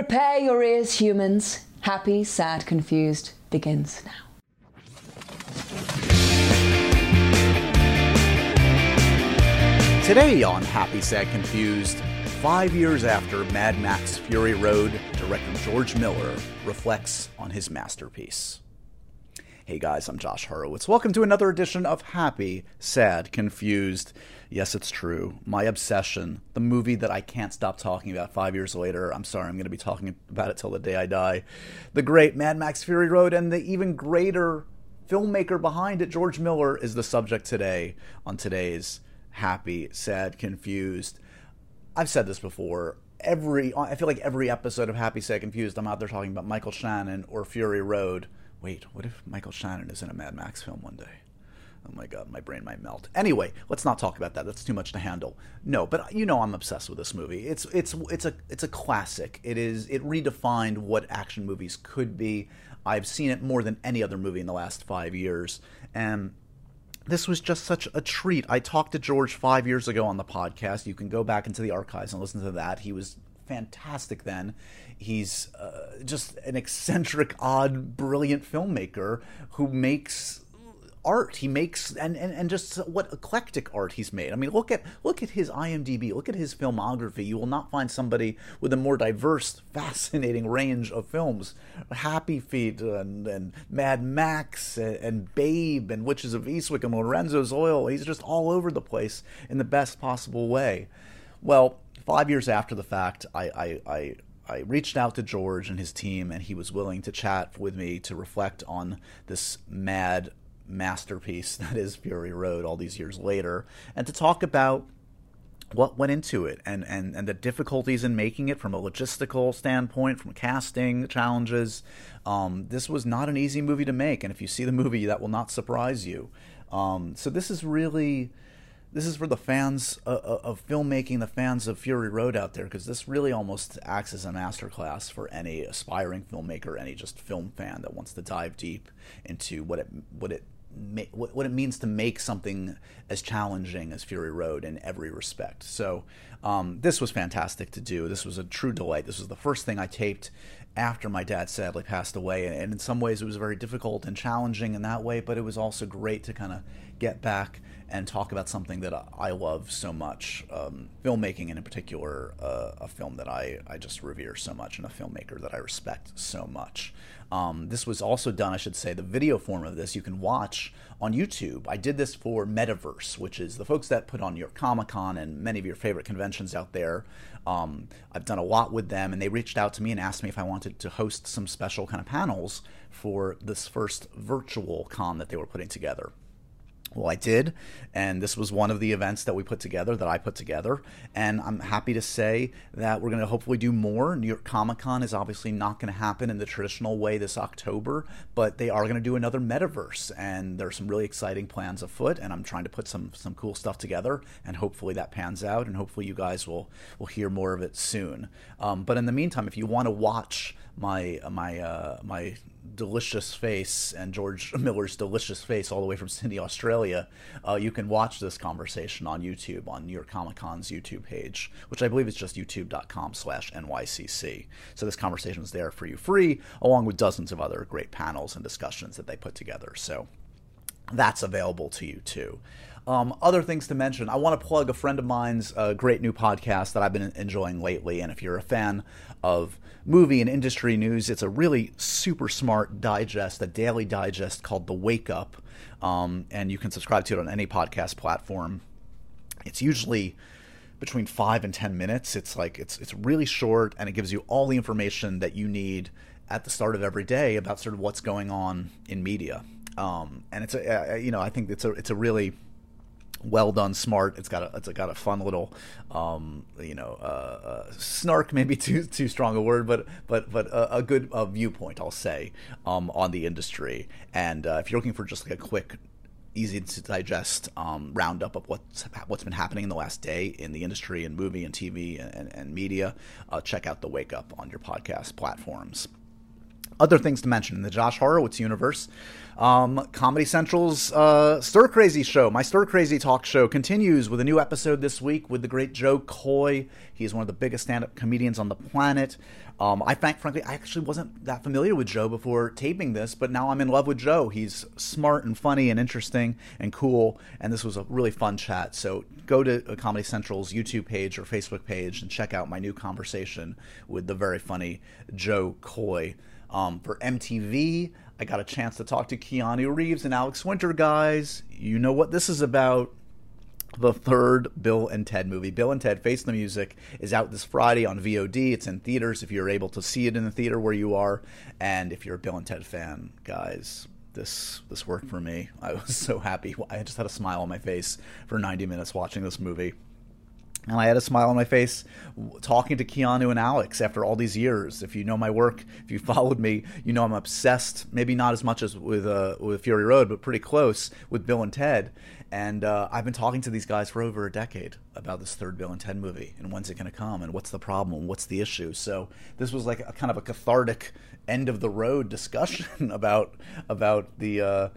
Prepare your ears, humans. Happy, sad, confused begins now. Today on Happy, Sad, Confused, five years after Mad Max Fury Road, director George Miller reflects on his masterpiece. Hey guys, I'm Josh Horowitz. Welcome to another edition of Happy, Sad, Confused. Yes, it's true. My obsession, the movie that I can't stop talking about five years later. I'm sorry, I'm going to be talking about it till the day I die. The great Mad Max Fury Road and the even greater filmmaker behind it, George Miller, is the subject today on today's Happy, Sad, Confused. I've said this before. Every I feel like every episode of Happy, Sad, Confused, I'm out there talking about Michael Shannon or Fury Road. Wait, what if Michael Shannon is in a Mad Max film one day? Oh my god, my brain might melt. Anyway, let's not talk about that. That's too much to handle. No, but uh, you know I'm obsessed with this movie. It's it's it's a it's a classic. It is it redefined what action movies could be. I've seen it more than any other movie in the last 5 years and this was just such a treat. I talked to George 5 years ago on the podcast. You can go back into the archives and listen to that. He was fantastic then. He's uh, just an eccentric, odd, brilliant filmmaker who makes art. He makes and, and and just what eclectic art he's made. I mean look at look at his imdb look at his filmography. You will not find somebody with a more diverse fascinating range of films. Happy feet and, and mad max and, and babe and witches of eastwick and lorenzo's oil. He's just all over the place in the best possible way. Well five years after the fact i i, I I reached out to George and his team, and he was willing to chat with me to reflect on this mad masterpiece that is Fury Road all these years later, and to talk about what went into it and, and, and the difficulties in making it from a logistical standpoint, from casting challenges. Um, this was not an easy movie to make, and if you see the movie, that will not surprise you. Um, so this is really this is for the fans of, of filmmaking, the fans of Fury Road out there, because this really almost acts as a masterclass for any aspiring filmmaker, any just film fan that wants to dive deep into what it what it what it means to make something as challenging as Fury Road in every respect. So um, this was fantastic to do. This was a true delight. This was the first thing I taped after my dad sadly passed away, and in some ways it was very difficult and challenging in that way. But it was also great to kind of get back and talk about something that I love so much, um, filmmaking, and in particular, uh, a film that I, I just revere so much, and a filmmaker that I respect so much. Um, this was also done, I should say, the video form of this you can watch on YouTube. I did this for Metaverse, which is the folks that put on your Comic Con and many of your favorite conventions out there. Um, I've done a lot with them, and they reached out to me and asked me if I wanted to host some special kind of panels for this first virtual con that they were putting together. Well, I did, and this was one of the events that we put together, that I put together, and I'm happy to say that we're going to hopefully do more. New York Comic Con is obviously not going to happen in the traditional way this October, but they are going to do another metaverse, and there's some really exciting plans afoot, and I'm trying to put some some cool stuff together, and hopefully that pans out, and hopefully you guys will will hear more of it soon. Um, but in the meantime, if you want to watch my my uh, my delicious face and George Miller's delicious face all the way from Sydney, Australia, uh, you can watch this conversation on YouTube on New York Comic Con's YouTube page, which I believe is just youtube.com slash NYCC. So this conversation is there for you free, along with dozens of other great panels and discussions that they put together. So that's available to you too. Um, other things to mention, I want to plug a friend of mine's uh, great new podcast that I've been enjoying lately. And if you're a fan of movie and industry news. It's a really super smart digest, a daily digest called The Wake Up. Um, and you can subscribe to it on any podcast platform. It's usually between five and ten minutes. It's like it's it's really short and it gives you all the information that you need at the start of every day about sort of what's going on in media. Um, and it's a you know I think it's a it's a really well done, smart. It's got a it's got a fun little, um, you know, uh, uh, snark. Maybe too too strong a word, but but but a, a good uh, viewpoint, I'll say, um, on the industry. And uh, if you're looking for just like a quick, easy to digest um, roundup of what's what's been happening in the last day in the industry and movie and TV and, and, and media, uh, check out the Wake Up on your podcast platforms. other things to mention in the Josh Horowitz universe. Um, Comedy Central's uh, Stir Crazy show, my Stir Crazy talk show, continues with a new episode this week with the great Jo Koy. He's one of the biggest stand up comedians on the planet. Um, I frankly, I actually wasn't that familiar with Jo before taping this, but now I'm in love with Jo. He's smart and funny and interesting and cool, and this was a really fun chat. So go to Comedy Central's YouTube page or Facebook page and check out my new conversation with the very funny Jo Koy. Um, for MTV, I got a chance to talk to Keanu Reeves and Alex Winter, guys. You know what this is about. The third Bill and Ted movie, Bill and Ted Face the Music, is out this Friday on VOD. It's in theaters if you're able to see it in the theater where you are. And if you're a Bill and Ted fan, guys, this this worked for me. I was so happy. I just had a smile on my face for 90 minutes watching this movie. And I had a smile on my face talking to Keanu and Alex after all these years. If you know my work, if you followed me, you know I'm obsessed. Maybe not as much as with uh, with Fury Road, but pretty close with Bill and Ted. And uh, I've been talking to these guys for over a decade about this third Bill and Ted movie and when's it going to come and what's the problem what's the issue. So this was like a kind of a cathartic end of the road discussion about about the. Uh,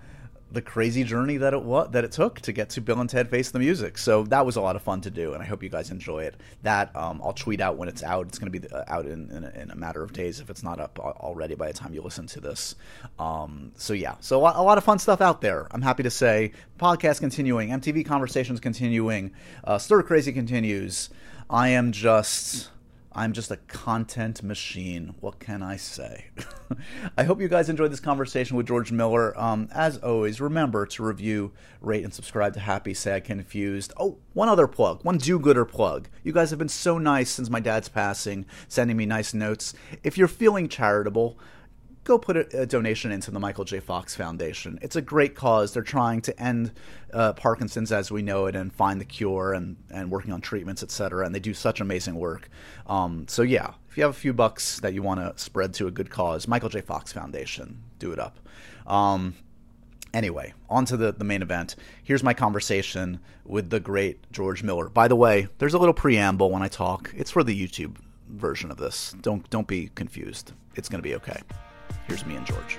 the crazy journey that it was that it took to get to Bill and Ted Face the Music. So that was a lot of fun to do, and I hope you guys enjoy it. That um, I'll tweet out when it's out. It's going to be uh, out in, in, in, a matter of days if it's not up already by the time you listen to this. Um, so yeah, so a lot, a lot, of fun stuff out there. I'm happy to say podcast continuing, MTV conversations continuing, uh, Stir Crazy continues. I am just I'm just a content machine. What can I say? I hope you guys enjoyed this conversation with George Miller. Um, as always, remember to review, rate, and subscribe to Happy, Sad, Confused. Oh, one other plug, one do gooder plug. You guys have been so nice since my dad's passing, sending me nice notes. If you're feeling charitable, go put a, a, donation into the Michael J. Fox Foundation. It's a great cause. They're trying to end uh, Parkinson's as we know it and find the cure and, and working on treatments, etc. And they do such amazing work. Um, so yeah, if you have a few bucks that you want to spread to a good cause, Michael J. Fox Foundation, do it up. Um, anyway, on to the, the main event. Here's my conversation with the great George Miller. By the way, there's a little preamble when I talk. It's for the YouTube version of this. Don't don't be confused. It's going to be okay. Here's me and George.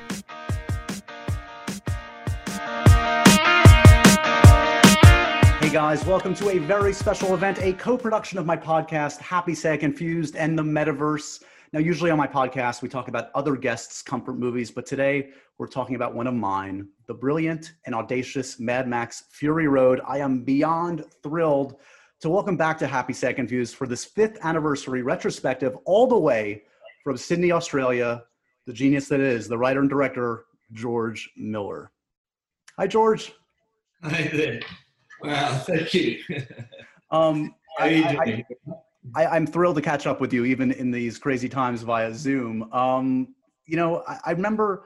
Hey guys, welcome to a very special event, a co production of my podcast, Happy, Sad, Confused, and the Metaverse. Now, usually on my podcast, we talk about other guests' comfort movies, but today we're talking about one of mine, the brilliant and audacious Mad Max Fury Road. I am beyond thrilled to welcome back to Happy, Sad, Confused for this fifth anniversary retrospective, all the way from Sydney, Australia, the genius that is, the writer and director, George Miller. Hi, George. Hi there. Wow, thank you. um, I, am thrilled to catch up with you, even in these crazy times via Zoom. Um, you know, I, I remember,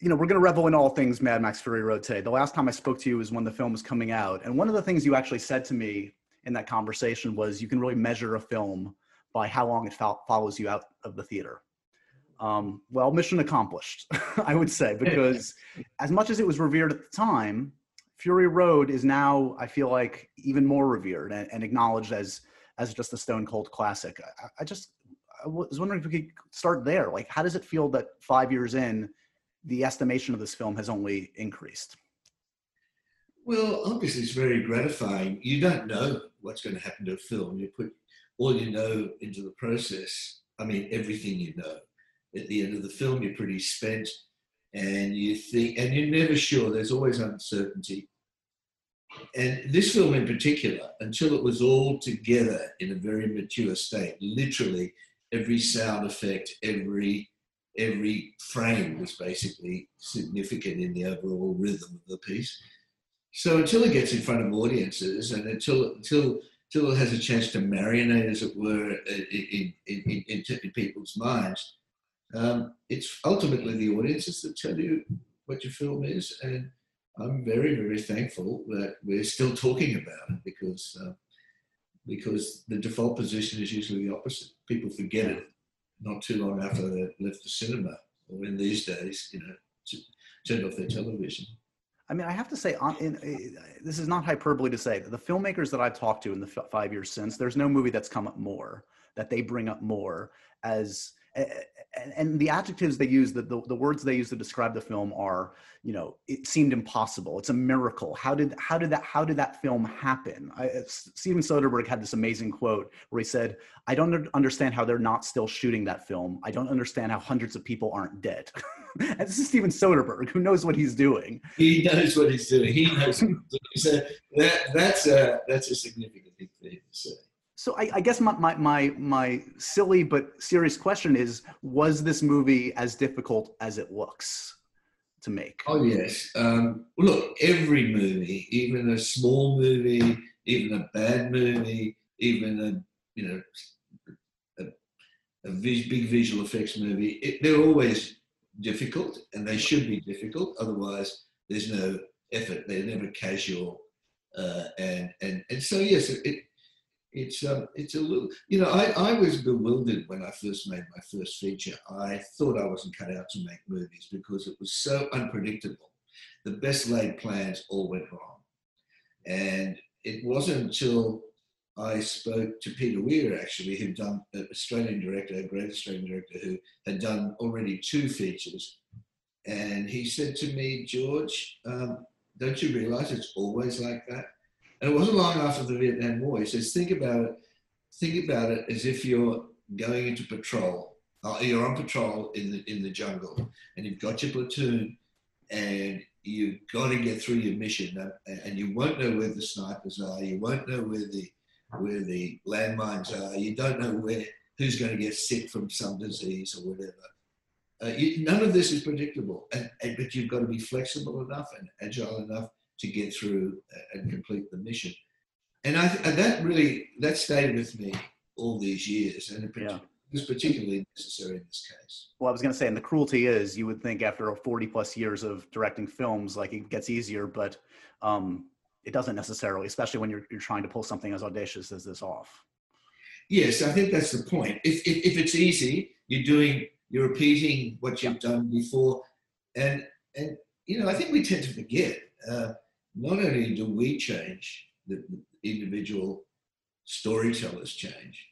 you know, we're going to revel in all things Mad Max Fury Road today. The last time I spoke to you was when the film was coming out. And one of the things you actually said to me in that conversation was you can really measure a film by how long it fo- follows you out of the theater. Um, well, mission accomplished, I would say, because as much as it was revered at the time, Fury Road is now, I feel like, even more revered and, and acknowledged as as just a stone cold classic. I, I, just I was wondering if we could start there. Like, how does it feel that five years in, the estimation of this film has only increased? Well, obviously, it's very gratifying. You don't know what's going to happen to a film. You put all you know into the process. I mean, everything you know at the end of the film, you're pretty spent and you think, and you're never sure, there's always uncertainty. And this film in particular, until it was all together in a very mature state, literally every sound effect, every every frame was basically significant in the overall rhythm of the piece. So until it gets in front of audiences and until until until it has a chance to marinate, as it were, in, in, in, in people's minds, um, it's ultimately the audiences that tell you what your film is, and I'm very, very thankful that we're still talking about it because uh, because the default position is usually the opposite. People forget it not too long after they've left the cinema, or in these days, you know, turned off their television. I mean, I have to say, in, this is not hyperbole to say that the filmmakers that I've talked to in the five years since, there's no movie that's come up more that they bring up more as and, the adjectives they use, the, the, the words they use to describe the film are, you know, it seemed impossible. It's a miracle. How did how did that how did that film happen? I, uh, Steven Soderbergh had this amazing quote where he said, "I don't understand how they're not still shooting that film. I don't understand how hundreds of people aren't dead." and this is Steven Soderbergh, who knows what he's doing. He knows what he's doing. He knows. so that that's a that's a significant thing to say. So I, I, guess my, my, my, my silly but serious question is, was this movie as difficult as it looks to make? Oh yes. Um, look, every movie, even a small movie, even a bad movie, even a you know a, a vis- big visual effects movie, it, they're always difficult, and they should be difficult. Otherwise, there's no effort. They're never casual, uh, and and and so yes, it, it's um, it's a little, you know, I, I was bewildered when I first made my first feature. I thought I wasn't cut out to make movies because it was so unpredictable. The best laid plans all went wrong, and it wasn't until I spoke to Peter Weir, actually, who'd done an Australian director, a great Australian director who had done already two features, and he said to me, George, um, don't you realize it's always like that? And it wasn't long after the Vietnam War. He says, think about it, think about it as if you're going into patrol. Uh, you're on patrol in the in the jungle, and you've got your platoon, and you've got to get through your mission, and, you won't know where the snipers are. You won't know where the where the landmines are. You don't know where who's going to get sick from some disease or whatever. Uh, you, none of this is predictable, and, and, but you've got to be flexible enough and agile enough to get through and complete the mission. And I and that really that stayed with me all these years, and it yeah. was particularly necessary in this case. Well, I was going to say, and the cruelty is, you would think after 40 plus years of directing films, like it gets easier, but um, it doesn't necessarily, especially when you're you're trying to pull something as audacious as this off. Yes, I think that's the point. If if, if it's easy, you're doing you're repeating what you've done before, and and you know I think we tend to forget. Uh, not only do we change, the, individual storytellers change,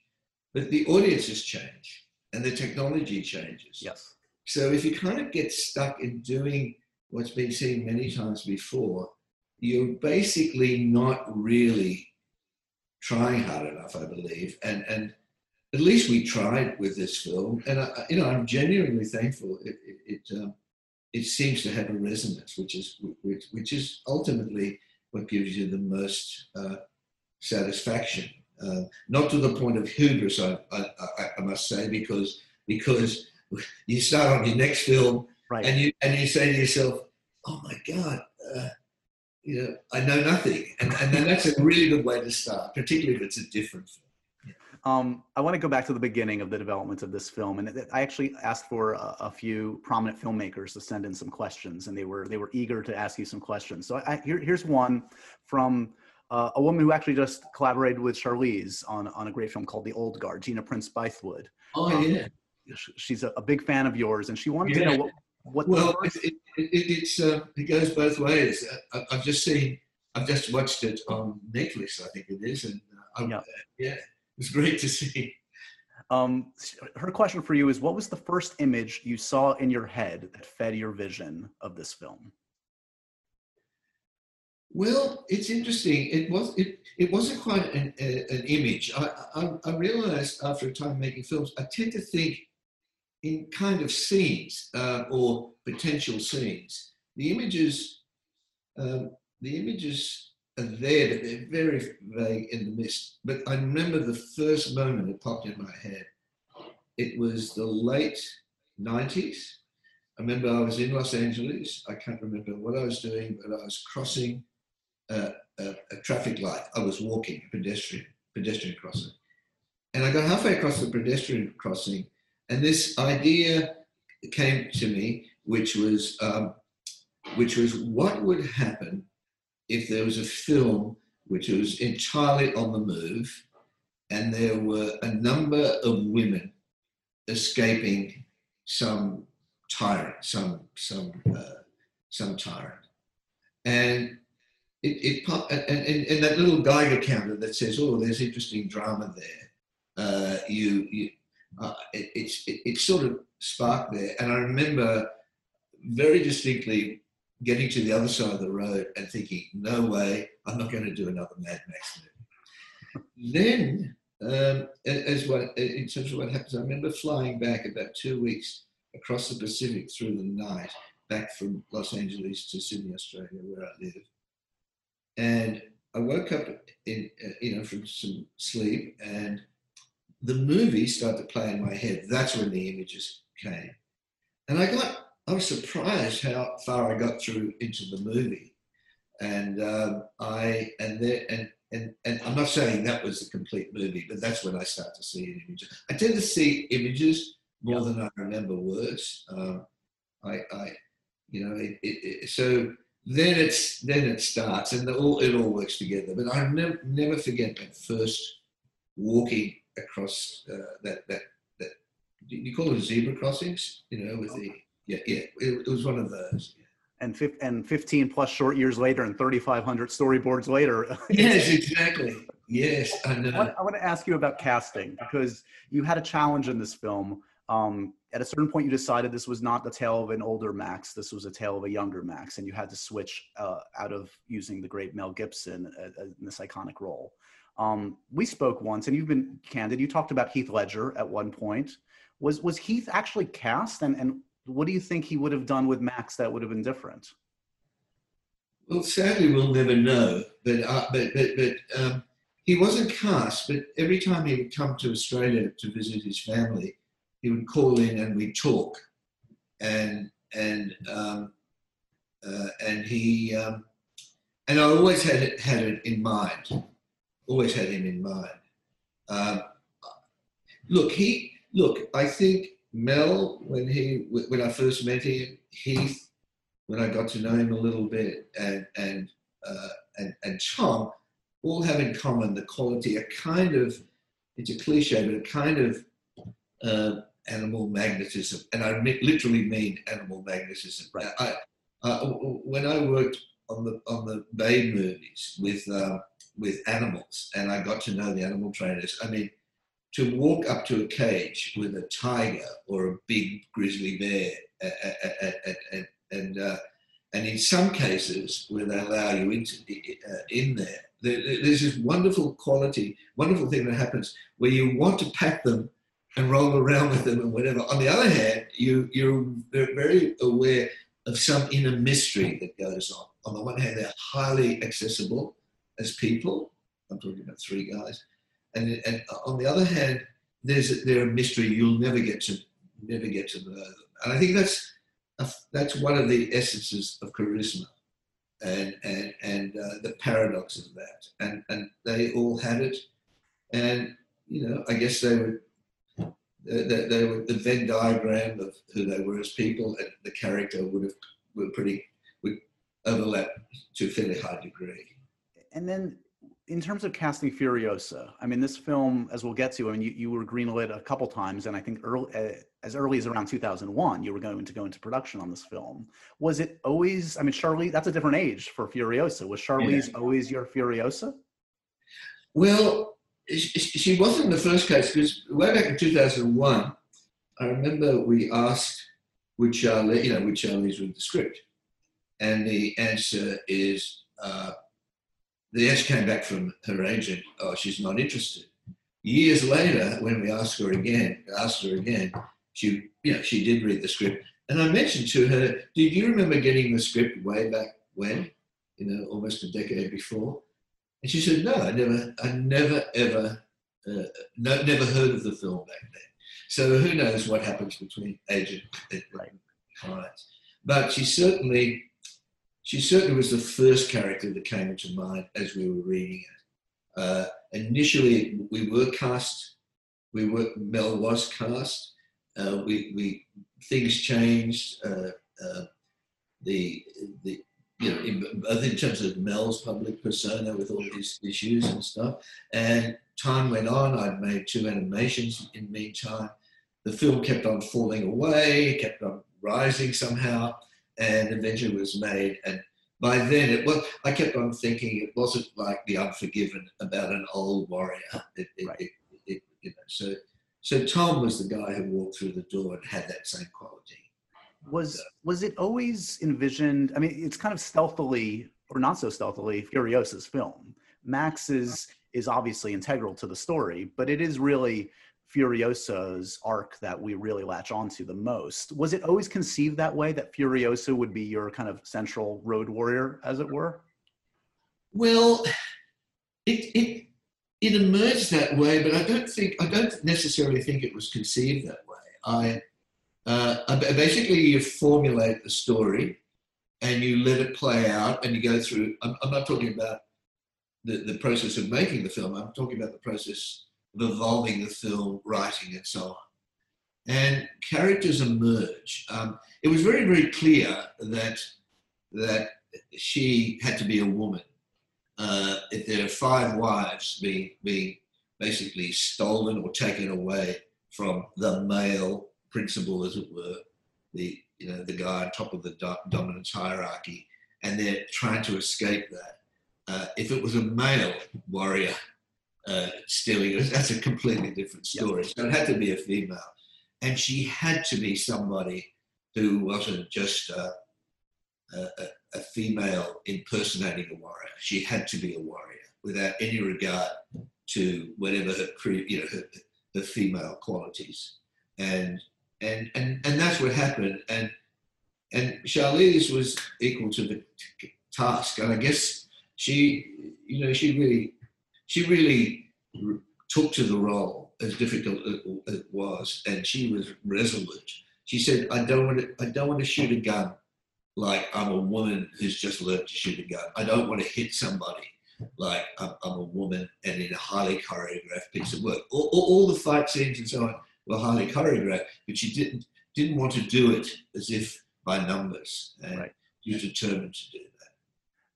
but the audiences change and the technology changes. Yes. So if you kind of get stuck in doing what's been seen many times before, you're basically not really trying hard enough, I believe. And and at least we tried with this film, and I, you know I'm genuinely thankful. It, it, it um, it seems to have a resonance, which is which, which is ultimately what gives you the most uh, satisfaction. Uh, not to the point of hubris, I, I, I, must say, because because you start on your next film right. and you and you say to yourself, "Oh my God." Uh, you know, I know nothing, and, and then that's a really good way to start, particularly if it's a different film. Um, I want to go back to the beginning of the development of this film, and I actually asked for a, a, few prominent filmmakers to send in some questions, and they were they were eager to ask you some questions. So I, here, here's one from uh, a woman who actually just collaborated with Charlize on on a great film called The Old Guard, Gina Prince Bythewood. Oh um, yeah, she's a, a, big fan of yours, and she wanted yeah. to know what. what well, it, it, it, it's uh, it goes both ways. I, have just seen, I've just watched it on Netflix, I think it is, and uh, yeah. Uh, yeah it's great to see. Um, her question for you is what was the first image you saw in your head that fed your vision of this film? Well, it's interesting. It was it, it wasn't quite an, a, an image. I, I, I, realized after a time making films, I tend to think in kind of scenes uh, or potential scenes. The images, um, the images are there, but they're very vague in the mist. But I remember the first moment it popped in my head. It was the late 90s. I remember I was in Los Angeles. I can't remember what I was doing, but I was crossing a, a, a traffic light. I was walking, a pedestrian, pedestrian crossing. And I got halfway across the pedestrian crossing, and this idea came to me, which was, um, which was what would happen if there was a film which was entirely on the move and there were a number of women escaping some tyrant, some some uh, some tyrant, and it, it and, and, and, that little Geiger counter that says, "Oh, there's interesting drama there." Uh, you, you uh, it, it's it, it, sort of sparked there. And I remember very distinctly getting to the other side of the road and thinking, no way, I'm not going to do another Mad Max movie. then, um, as what in terms of what happens, I remember flying back about two weeks across the Pacific through the night, back from Los Angeles to Sydney, Australia, where I live. And I woke up in, uh, you know, from some sleep, and the movie started to play in my head. That's when the images came, and I got I was surprised how far I got through into the movie, and um, I and there and. And, and I'm not saying that was the complete movie, but that's when I start to see images. I tend to see images more than I remember words. Um, I, I, you know, it, it, it, so then it's then it starts, and all it all works together. But I never never forget that first walking across uh, that that that you call it zebra crossings, you know, with the yeah, yeah. It, it was one of those. And, fi- and 15 plus short years later and 3,500 storyboards later. yes, exactly. Yes, I know. I, I want to ask you about casting because you had a challenge in this film. Um, at a certain point, you decided this was not the tale of an older Max. This was a tale of a younger Max, and you had to switch uh, out of using the great Mel Gibson uh, uh, in this iconic role. Um, we spoke once, and you've been candid. You talked about Heath Ledger at one point. Was was Heath actually cast, and and what do you think he would have done with Max that would have been different? Well, sadly, we'll never know. But uh, but but, but um, he wasn't cast. But every time he would come to Australia to visit his family, he would call in and we'd talk, and and um, uh, and he um, and I always had it had it in mind. Always had him in mind. Um, look, he look. I think Mel, when he when I first met him, Heath, when I got to know him a little bit, and and uh, and and Tom, all have in common the quality, a kind of it's a cliche, but a kind of uh, animal magnetism, and I literally mean animal magnetism. Right. I, uh, when I worked on the on the Babe movies with uh, with animals, and I got to know the animal trainers. I mean, to walk up to a cage with a tiger or a big grizzly bear, and uh, and in some cases where they allow you into uh, in there, there's this wonderful quality, wonderful thing that happens where you want to pat them and roll around with them and whatever. On the other hand, you you're very aware of some inner mystery that goes on. On the one hand, they're highly accessible as people. I'm talking about three guys and, and on the other hand, there's they're a mystery you'll never get to never get to know them. And I think that's a, that's one of the essences of charisma, and and and uh, the paradox of that. And and they all had it, and you know I guess they were. They, they were the Venn diagram of who they were as people, and the character would have were pretty would overlap to a fairly high degree. And then in terms of casting Furiosa, I mean, this film, as we'll get to, I mean, you, you were greenlit a couple times, and I think early, uh, as early as around 2001, you were going to go into production on this film. Was it always, I mean, Charlie, that's a different age for Furiosa. Was Charlize yeah. always your Furiosa? Well, she wasn't the first case, because way back in 2001, I remember we asked, would Charlie, you know, would Charlize read the script? And the answer is, uh, the answer came back from her agent, oh, she's not interested. Years later, when we asked her again, asked her again, she, you know, she did read the script. And I mentioned to her, did you remember getting the script way back when, you know, almost a decade before? And she said, no, I never, I never ever, uh, no, never heard of the film back then. So who knows what happens between agent and clients. But she certainly she certainly was the first character that came into mind as we were reading it. Uh, initially, we were cast. We were Mel was cast. Uh, we, we things changed. Uh, uh the the you know in, in terms of Mel's public persona with all these issues and stuff. And time went on. I'd made two animations in the meantime. The film kept on falling away. It kept on rising somehow and Avenger was made. And by then, it was. I kept on thinking it wasn't like The Unforgiven about an old warrior. It, it, right. it, you know, so, So Tom was the guy who walked through the door and had that same quality. Was uh, was it always envisioned? I mean, it's kind of stealthily or not so stealthily Furiosa's film. Max is is obviously integral to the story, but it is really Furiosa's arc that we really latch onto the most. Was it always conceived that way that Furiosa would be your kind of central road warrior, as it were? Well, it it it emerged that way, but I don't think I don't necessarily think it was conceived that way. I, uh, basically you formulate the story and you let it play out, and you go through. I'm, I'm not talking about the, the process of making the film. I'm talking about the process evolving the film, writing, and so on. And characters emerge. Um, it was very, very clear that that she had to be a woman. Uh, if there are five wives being being basically stolen or taken away from the male principal, as it were, the you know the guy on top of the do- dominance hierarchy, and they're trying to escape that. Uh, if it was a male warrior uh, stealing that's a completely different story. So it had to be a female, and she had to be somebody who wasn't just a, a, a female impersonating a warrior. She had to be a warrior without any regard to whatever her, you know, her, her female qualities, and and and and that's what happened. And and Charlize was equal to the task, and I guess she, you know, she really she really took to the role as difficult as it was, and she was resolute. She said, "I don't want to. I don't want to shoot a gun like I'm a woman who's just learned to shoot a gun. I don't want to hit somebody like I'm, I'm a woman and in a highly choreographed piece of work. All, all, all, the fight scenes and so on were highly choreographed, but she didn't didn't want to do it as if by numbers, and right. you're determined to do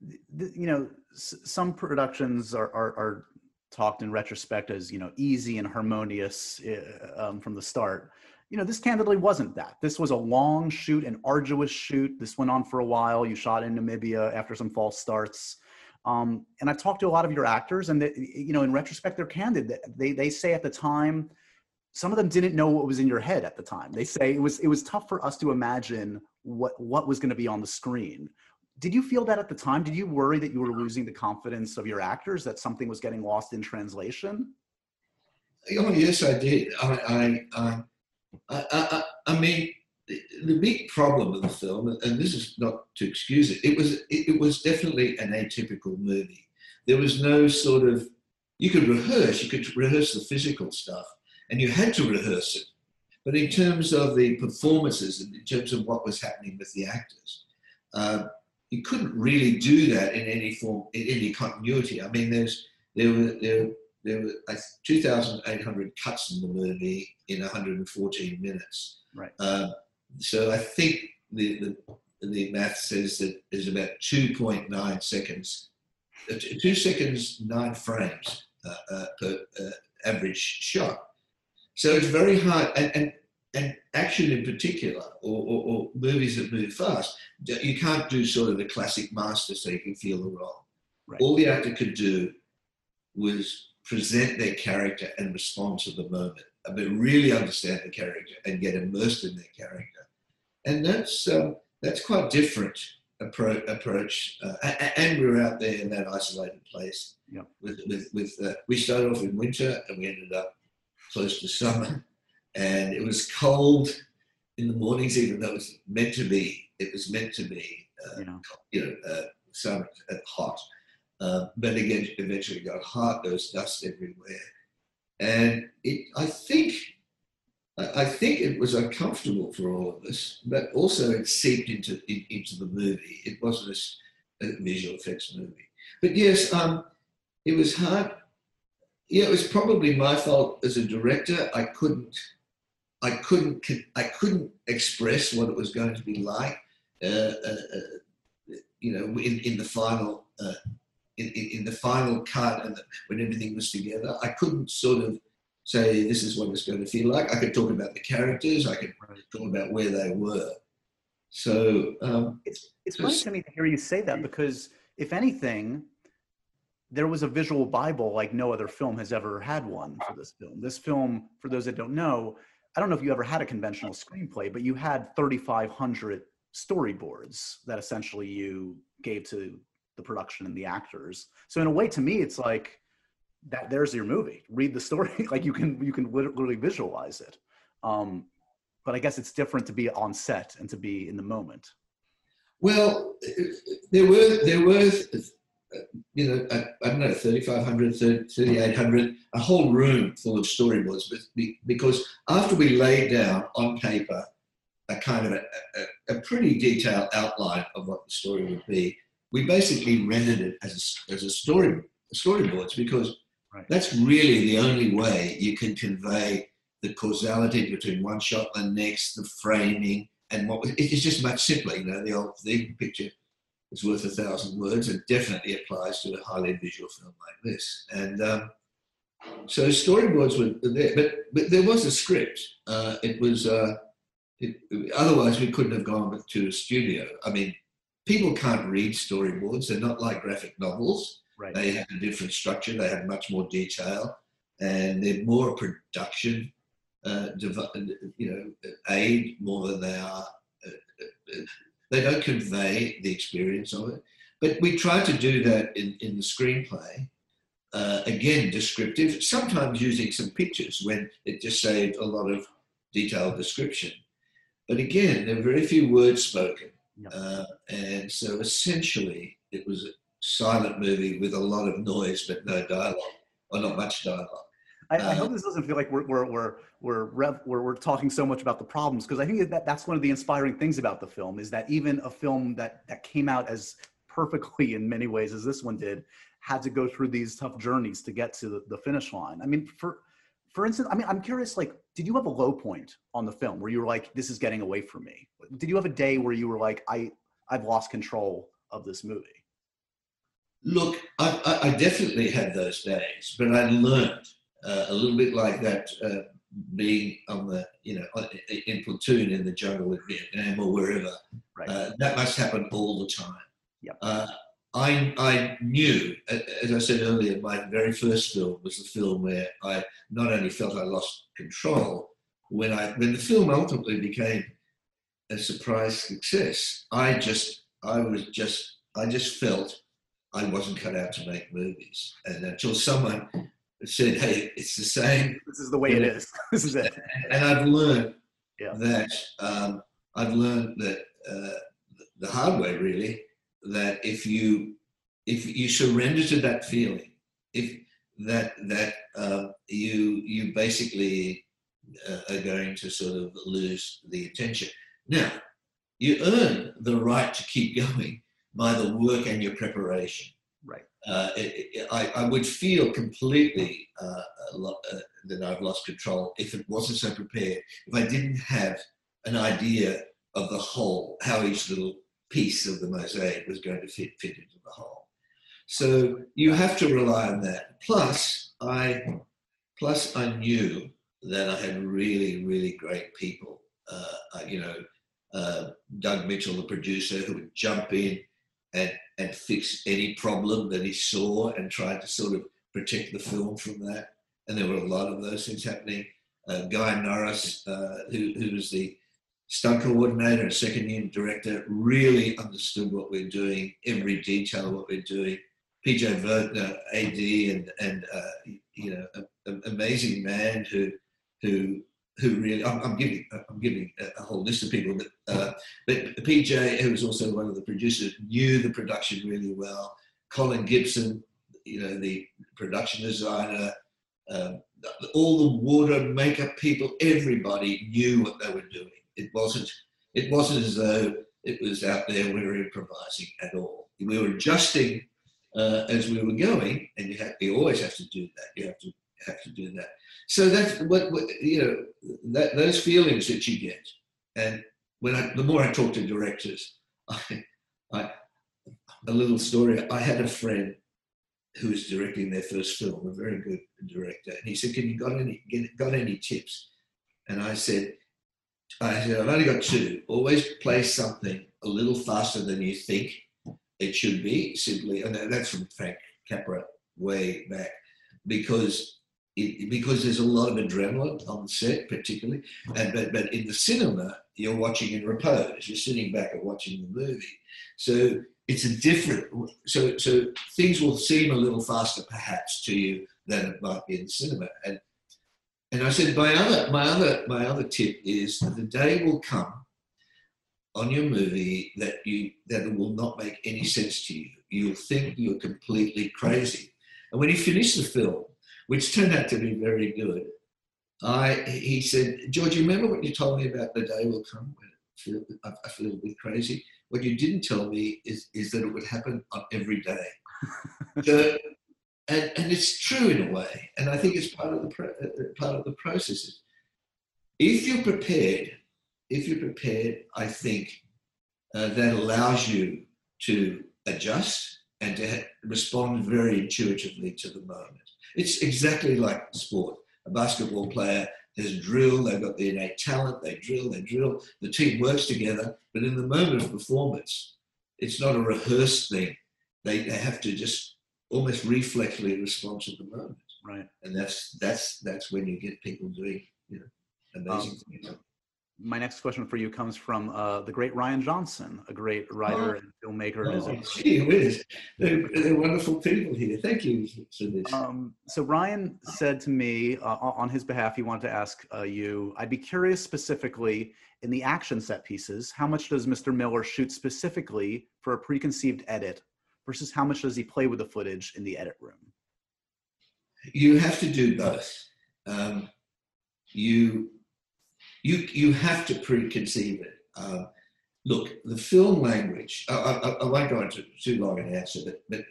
that. You know, some productions are, are, are talked in retrospect as you know easy and harmonious uh, um, from the start. You know this candidly wasn't that. This was a long shoot an arduous shoot. This went on for a while. You shot in namibia after some false starts. Um, and i talked to a lot of your actors and they, you know in retrospect they're candid. They, they say at the time some of them didn't know what was in your head at the time. They say it was it was tough for us to imagine what what was going to be on the screen did you feel that at the time? Did you worry that you were losing the confidence of your actors, that something was getting lost in translation? Oh yes, I did. I I I, I, I, mean, the, big problem of the film, and this is not to excuse it, it was it was definitely an atypical movie. There was no sort of you could rehearse, you could rehearse the physical stuff, and you had to rehearse it. But in terms of the performances, in terms of what was happening with the actors, uh, you couldn't really do that in any form, in any continuity. I mean, there's there were there there were 2,800 cuts in the movie in 114 minutes. Right. Uh, so I think the, the the math says that there's about 2.9 seconds, uh, two seconds nine frames uh, uh, per uh, average shot. So it's very hard, and, and and action in particular, or, or, or, movies that move fast, you can't do sort of the classic master so you can feel the role. Right. All the actor could do was present their character and respond to the moment. I mean, really understand the character and get immersed in their character, and that's um, that's quite different appro- approach. Uh, and we were out there in that isolated place. Yep. With with, with uh, we started off in winter and we ended up close to summer and it was cold in the mornings, even though it was meant to be. It was meant to be, uh, yeah. you know, uh, summer uh, hot. Uh, but again, eventually got hot. There was dust everywhere, and it. I think, I think it was uncomfortable for all of us, but also it seeped into in, into the movie. It wasn't a, a visual effects movie, but yes, um, it was hard. Yeah, it was probably my fault as a director. I couldn't I couldn't I couldn't express what it was going to be like, uh, uh, uh, you know, in, in the final uh, in, in, the final cut and the, when everything was together. I couldn't sort of say this is what it's going to feel like. I could talk about the characters. I could talk about where they were. So um, it's it's funny to me to hear you say that because if anything, there was a visual bible like no other film has ever had one for this film. This film, for those that don't know, I don't know if you ever had a conventional screenplay, but you had 3,500 storyboards that essentially you gave to the production and the actors. So in a way, to me, it's like that. There's your movie. Read the story. like you can you can literally visualize it. Um, but I guess it's different to be on set and to be in the moment. Well, there were there were you know I, I don't know 3500 3800 a whole room full of storyboards but because after we laid down on paper a kind of a, a, a pretty detailed outline of what the story would be we basically rendered it as a, as a story storyboards because right. that's really the only way you can convey the causality between one shot and the next, the framing, and what it's just much simpler. You know, the old thing picture is worth a thousand words, and definitely applies to a highly visual film like this. And um, so storyboards were there, but but there was a script. Uh, it was. Uh, it, otherwise, we couldn't have gone to a studio. I mean, people can't read storyboards. They're not like graphic novels. Right. They have a different structure. They have much more detail, and they're more production, uh, you know, aid more than they are. They don't convey the experience of it. But we try to do that in, in the screenplay. Uh, again, descriptive, sometimes using some pictures when it just saved a lot of detailed description. But again, there are very few words spoken. Uh, and so essentially, it was a silent movie with a lot of noise but no dialogue, or not much dialogue. I, I hope this doesn't feel like we're we're we're we're, rev, we're, we're talking so much about the problems because I think that that's one of the inspiring things about the film is that even a film that that came out as perfectly in many ways as this one did had to go through these tough journeys to get to the, the finish line. I mean, for for instance, I mean, I'm curious, like, did you have a low point on the film where you were like, this is getting away from me? Did you have a day where you were like, I, I've lost control of this movie? Look, I, I definitely had those days, but I learned uh, a little bit like that uh, being on the, you know, in platoon in the jungle in Vietnam or wherever. Right. Uh, that must happen all the time. Yep. Uh, I, I knew, as I said earlier, my very first film was the film where I not only felt I lost control, when I when the film ultimately became a surprise success, I just I was just I just felt I wasn't cut out to make movies, and until someone said, "Hey, it's the same. This is the way it is. this is it." And I've learned yeah. that um, I've learned that uh, the hard way, really, that if you if you surrender to that feeling, if that that uh, you you basically uh, are going to sort of lose the attention. Now, you earn the right to keep going by the work and your preparation. Right. Uh, it, it, I, I, would feel completely uh, uh, that I've lost control if it wasn't so prepared. If I didn't have an idea of the whole, how each little piece of the mosaic was going to fit fit into the whole. So you have to rely on that. Plus, I plus I knew that I had really really great people. Uh, you know, uh, Doug Mitchell, the producer, who would jump in and and fix any problem that he saw and try to sort of protect the film from that. And there were a lot of those things happening. Uh, Guy Norris, uh, who, who was the stunt coordinator and second unit director, really understood what we're doing, every detail of what we're doing. PJ Voeten, AD, and and uh, you know, an amazing man who who who really I'm, I'm giving I'm giving a, whole list of people, but uh, but PJ, who was also one of the producers, knew the production really well. Colin Gibson, you know, the production designer, um, all the water makeup people, everybody knew what they were doing. It wasn't it wasn't as though it was out there we were improvising at all. We were adjusting uh, as we were going, and you have you always have to do that. You have to have to do that. So that's what, what you know that those feelings that you get, and when I, the more I talk to directors, I, I a little story. I had a friend who was directing their first film, a very good director, and he said, "Can you got any get, got any tips?" And I said, I said, I've only got two. Always play something a little faster than you think it should be, simply. And that's from Frank Capra, way back because it, because there's a lot of adrenaline on the set, particularly. And but, but in the cinema, you're watching in repose. You're sitting back and watching the movie. So it's a different. So so things will seem a little faster, perhaps, to you than it might be in the cinema. And and I said my other my other my other tip is the day will come on your movie that you that it will not make any sense to you. You'll think you're completely crazy. And when you finish the film, which turned out to be very good, I he said, George, you remember what you told me about the day will come when I feel, I feel a bit crazy? What you didn't tell me is, is that it would happen on every day. so, and, and it's true in a way, and I think it's part of the pro, uh, part of the process. If you're prepared if you're prepared, I think uh, that allows you to adjust and to respond very intuitively to the moment. It's exactly like sport. A basketball player has drilled, they've got the innate talent, they drill, they drill, the team works together, but in the moment of performance, it's not a rehearsed thing. They, they have to just almost reflexively respond to the moment. Right. And that's that's that's when you get people doing, you know, amazing um, things my next question for you comes from uh, the great Rian Johnson, a great writer oh. and filmmaker. Oh, and gee whiz. They're, they're, wonderful people here. Thank you for this. Um, so Rian said to me uh, on his behalf, he wanted to ask uh, you, I'd be curious specifically in the action set pieces, how much does Mr. Miller shoot specifically for a preconceived edit versus how much does he play with the footage in the edit room? You have to do both. Um, you you you have to preconceive it. Um, look, the film language. I, I, I, won't go into too long an answer, but but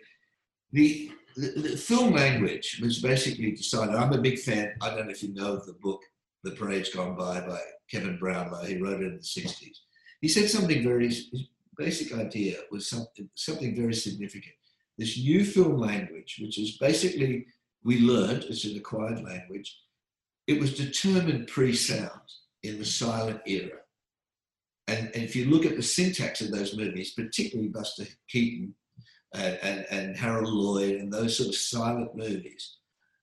the, the, the film language was basically decided. I'm a big fan. I don't know if you know the book "The Parade's Gone By" by Kevin Brownlow. He wrote it in the '60s. He said something very. His basic idea was something something very significant. This new film language, which is basically we learned, it's an acquired language. It was determined pre-sound in the silent era. And, and if you look at the syntax of those movies, particularly Buster Keaton and, and, and Harold Lloyd and those sort of silent movies,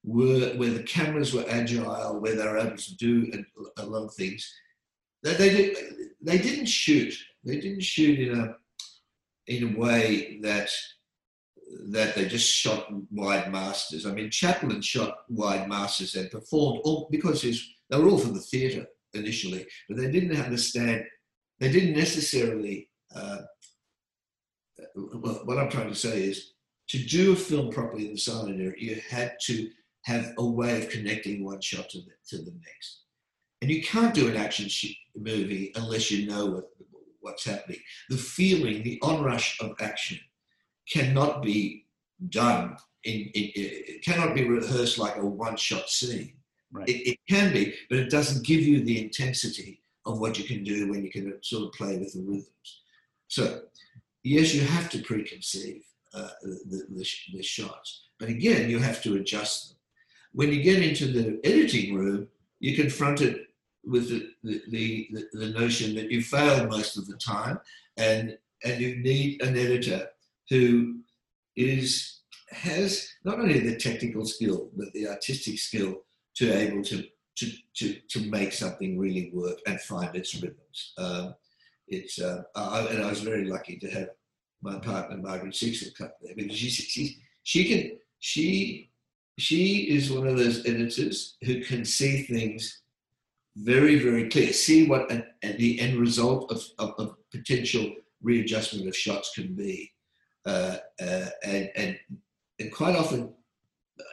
were where the cameras were agile, where they were able to do a, a lot of things. They, they, did, they didn't shoot. They didn't shoot in a in a way that that they just shot wide masters. I mean, Chaplin shot wide masters and performed all because they were all for the theatre initially, but they didn't understand, they didn't necessarily, uh, well, what I'm trying to say is to do a film properly in the silent era, you had to have a way of connecting one shot to the, to the next. And you can't do an action movie unless you know what, what's happening. The feeling, the onrush of action cannot be done in, in, it cannot be rehearsed like a one shot scene. Right. It, it, can be, but it doesn't give you the intensity of what you can do when you can sort of play with the rhythms. So, yes, you have to preconceive uh, the, the, the, shots, but again, you have to adjust them. When you get into the editing room, you confront it with the, the, the, the notion that you fail most of the time, and and you need an editor who is has not only the technical skill but the artistic skill to able to to to to make something really work and find its rhythms. Um, it's uh, I, and I was very lucky to have my partner Margaret Sixel cut there because she she she can she she is one of those editors who can see things very very clear, see what an, and the end result of, of, of, potential readjustment of shots can be, uh, uh, and and and quite often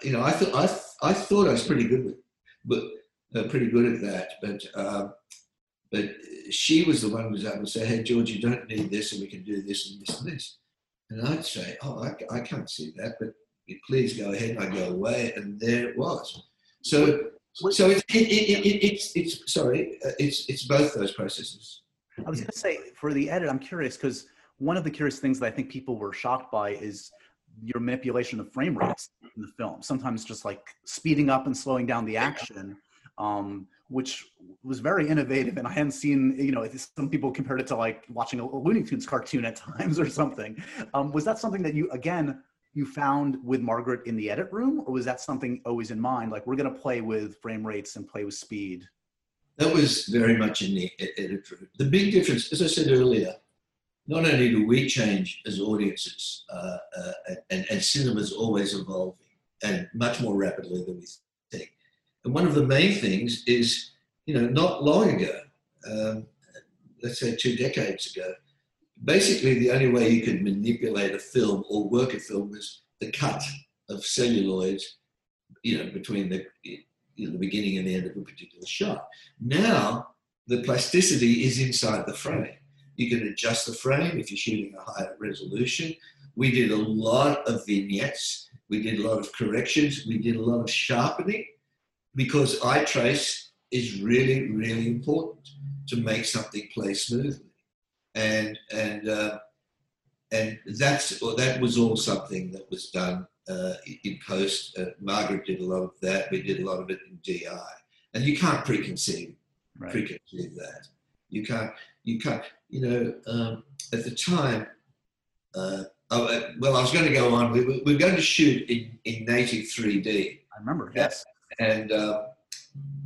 you know, I thought I, I thought I was pretty good with, but uh, pretty good at that. But um, but she was the one who was able to say, "Hey, George, you don't need this, and we can do this and this and this." And I'd say, "Oh, I, I can't see that, but please go ahead." And I go away, and there it was. So so it, it, it, it, it's it's sorry, uh, it's it's both those processes. I was going to say for the edit, I'm curious because one of the curious things that I think people were shocked by is your manipulation of frame rates in the film. Sometimes just like speeding up and slowing down the action, um, which was very innovative. And I hadn't seen, you know, some people compared it to like watching a Looney Tunes cartoon at times or something. Um, was that something that you, again, you found with Margaret in the edit room, or was that something always in mind? Like we're going to play with frame rates and play with speed. That was very much in the edit room. The big difference, as I said earlier, not only do we change as audiences, uh, uh, and, and cinema is always evolving and much more rapidly than we think. And one of the main things is, you know, not long ago, um, let's say two decades ago, basically the only way you could manipulate a film or work a film was the cut of celluloid, you know, between the, you know, the beginning and the end of a particular shot. Now, the plasticity is inside the frame. You can adjust the frame if you're shooting a higher resolution. We did a lot of vignettes. We did a lot of corrections. We did a lot of sharpening because eye trace is really, really important to make something play smoothly and and uh, and that's well, that was all something that was done uh, in post. Uh, Margaret did a lot of that. We did a lot of it in DI, and you can't preconceive right. preconceive that. You can't. You can't. You know, um, at the time. Uh, oh, uh, well, I was going to go on. We, we were going to shoot in, in native 3D. I remember, yes. And uh,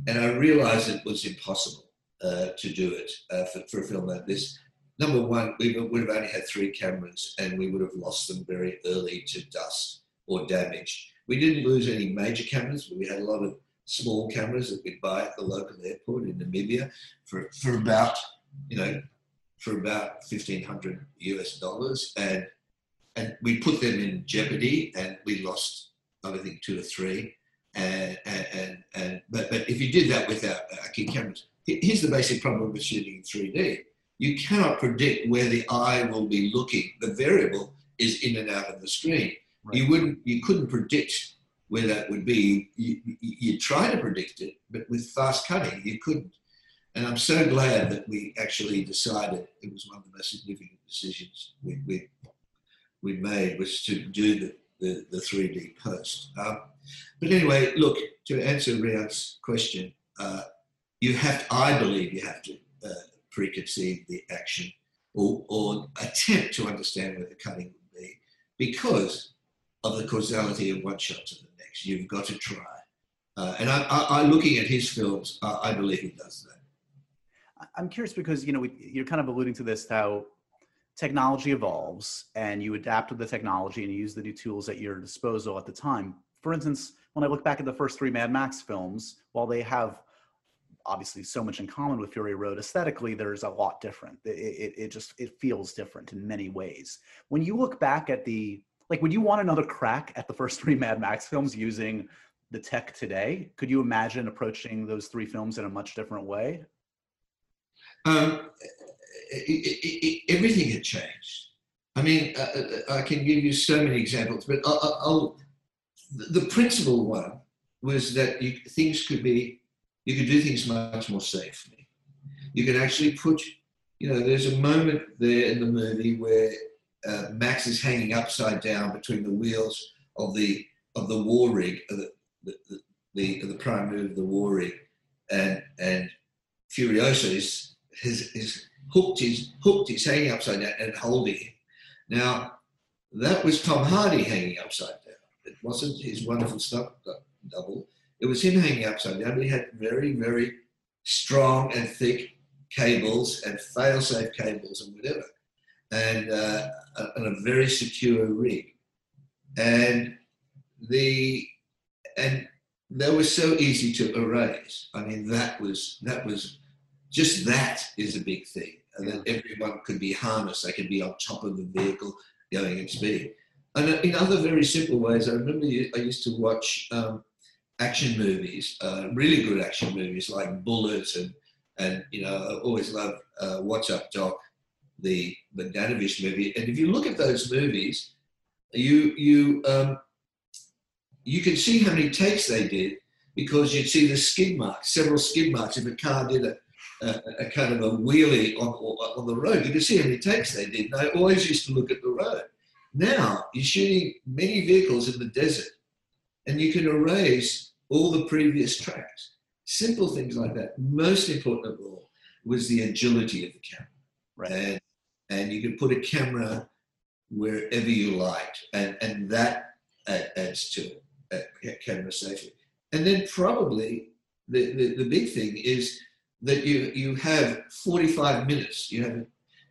and I realized it was impossible to do it for, for a film like this number one, we would have only had three cameras and we would have lost them very early to dust or damage. We didn't lose any major cameras, but we had a lot of small cameras that we'd buy at the local airport in Namibia for, for about, you know, for about 1500 US dollars. And, and we put them in jeopardy and we lost, I think, two or three. And, and, and, and but, but if you did that without uh, key cameras, here's the basic problem with shooting in 3D you cannot predict where the eye will be looking. The variable is in and out of the screen. Right. You wouldn't, you couldn't predict where that would be. You, you, try to predict it, but with fast cutting, you couldn't. And I'm so glad that we actually decided it was one of the most significant decisions we, we, we made was to do the, the, the 3D post. Um, but anyway, look, to answer Rian's question, uh, you have to, I believe you have to uh, preconceive the action or, or attempt to understand where the cutting would be because of the causality of one shot to the You've got to try. Uh, and I, I, I, looking at his films, I believe he does that. I'm curious because you know we, you're kind of alluding to this how technology evolves and you adapt to the technology and you use the new tools at your disposal at the time. For instance, when I look back at the first three Mad Max films, while they have obviously so much in common with Fury Road. Aesthetically, there's a lot different. It, it, it, just it feels different in many ways. When you look back at the like, would you want another crack at the first three Mad Max films using the tech today? Could you imagine approaching those three films in a much different way? Um, everything had changed. I mean, uh, uh, I can give you so many examples, but I'll, I'll, the principal one was that you, things could be you could do things much more safely. You can actually put, you know, there's a moment there in the movie where uh, Max is hanging upside down between the wheels of the of the war rig, the the, the, the prime move of the war rig, and and Furiosa is is, is hooked. He's hooked. He's hanging upside down and holding him. Now that was Tom Hardy hanging upside down. It wasn't his wonderful stunt double. It was him hanging upside down. He had very, very strong and thick cables and fail-safe cables and whatever, and, uh, and a very secure rig. And the and they were so easy to erase. I mean, that was that was just that is a big thing, and that everyone could be harnessed. They could be on top of the vehicle going at speed. And in other very simple ways, I remember I used to watch um, action movies, uh, really good action movies like Bullitt and and you know I always love uh, What's Up Doc, the Bogdanovich movie. And if you look at those movies, you you um, you can see how many takes they did because you'd see the skid marks, several skid marks. If a car did a a, a kind of a wheelie on, on the road, you can see how many takes they did. And I always used to look at the road. Now you're shooting many vehicles in the desert and you can erase all the previous tracks. Simple things like that. Most important of all was the agility of the camera. Right. And, and you can put a camera wherever you like, and and that adds to it, camera safety. And then probably the, the, the big thing is that you you have 45 minutes. You have a,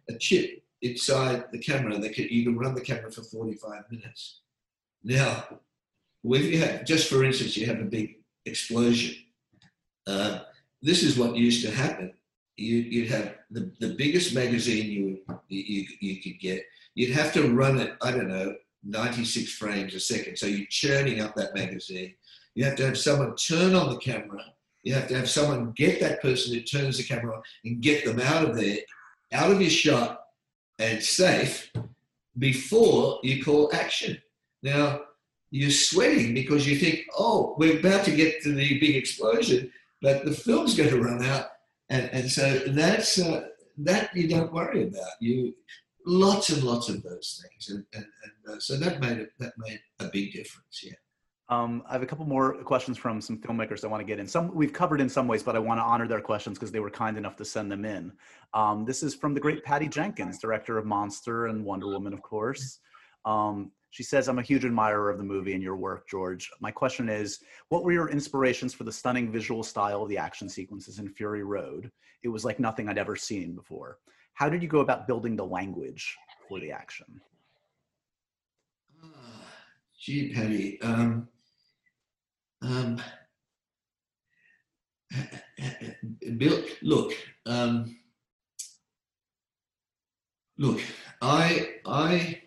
a chip inside the camera that can, you can run the camera for 45 minutes. Now, if you have, just for instance, you have a big explosion. Uh, this is what used to happen. You, you'd have the, the biggest magazine you, you, you could get. You'd have to run it, I don't know, 96 frames a second. So you're churning up that magazine. You have to have someone turn on the camera. You have to have someone get that person who turns the camera on and get them out of there, out of your shot and safe before you call action. Now, you're sweating because you think, oh, we're about to get to the big explosion, but the film's going to run out. And, and so that's uh, that you don't worry about. You lots and lots of those things, and, and, and uh, so that made it, that made a big difference. Yeah. Um, I have a couple more questions from some filmmakers I want to get in. Some we've covered in some ways, but I want to honor their questions because they were kind enough to send them in. Um, this is from the great Patty Jenkins, director of Monster and Wonder Woman, of course. Um, she says, I'm a huge admirer of the movie and your work, George. My question is, what were your inspirations for the stunning visual style of the action sequences in Fury Road? It was like nothing I'd ever seen before. How did you go about building the language for the action? Gee, Patty. Um, um, Bill, look, um, look, I, I,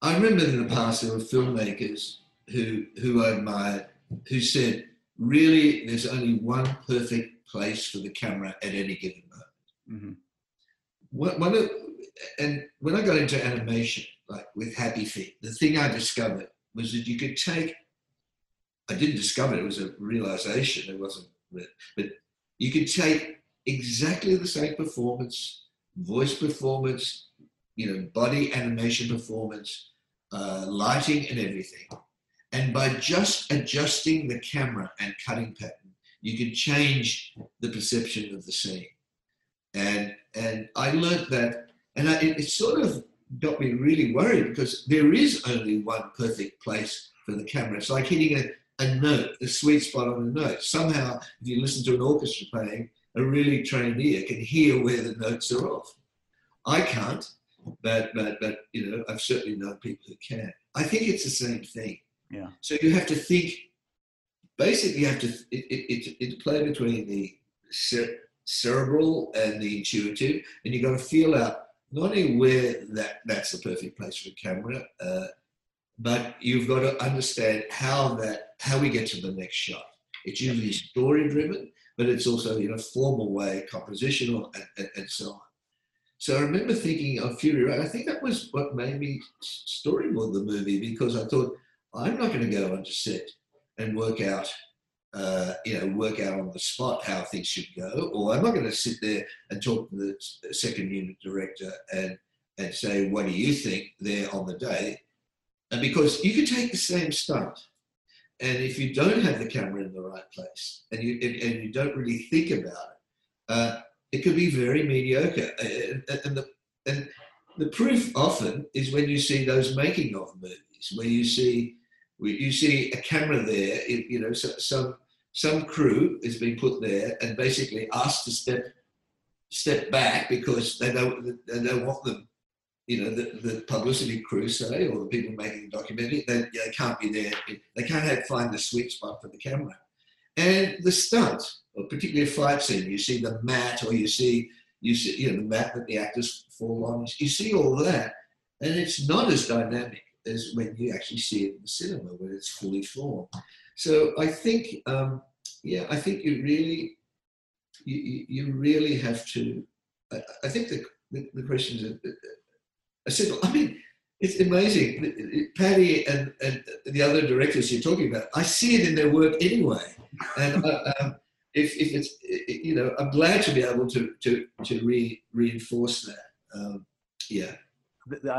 I remember in the past there were filmmakers who, who I admired who said, really, there's only one perfect place for the camera at any given moment. Mm-hmm. One of, and when I got into animation, like with Happy Feet, the thing I discovered was that you could take I didn't discover it, it was a realization. It wasn't, but you could take exactly the same performance, voice performance, you know, body animation performance, uh, lighting, and everything. And by just adjusting the camera and cutting pattern, you can change the perception of the scene. And and I learned that, and I, it, it sort of got me really worried because there is only one perfect place for the camera. It's like hitting a, a note, a sweet spot on a note. Somehow, if you listen to an orchestra playing, a really trained ear can hear where the notes are off. I can't, but but but you know, I've certainly known people who can. I think it's the same thing. Yeah. So you have to think. Basically, you have to. It, it, it, it play between the cer- cerebral and the intuitive, and you've got to feel out not only where that that's the perfect place for a camera, uh, but you've got to understand how that how we get to the next shot. It's usually story driven, but it's also in a formal way, compositional, and, and, and so on. So I remember thinking of Fury Road. I think that was what made me storyboard the movie because I thought I'm not going to go onto set and work out, uh, you know, work out on the spot how things should go, or I'm not going to sit there and talk to the second unit director and and say, what do you think there on the day? And because you can take the same stunt, and if you don't have the camera in the right place and you and, you don't really think about it, uh, it could be very mediocre. And, the and the proof often is when you see those making of movies, where you see you see a camera there. You know, some some crew is being put there and basically asked to step step back because they don't they don't want them you know, the, the publicity crew say, or the people making the documentary, they, they can't be there. They can't have, find the sweet spot for the camera. And the stunt, or particularly a fight scene, you see the mat, or you see, you see, you know, the mat that the actors fall on. You see all that, and it's not as dynamic as when you actually see it in the cinema, when it's fully formed. So I think, um, yeah, I think you really, you, you really have to. I, I think the, the, the question is I said, I mean, it's amazing. Patty and, and the other directors you're talking about, I see it in their work anyway. And uh, um, if, if it's, you know, I'm glad to be able to, to, to re, reinforce that. Um, yeah.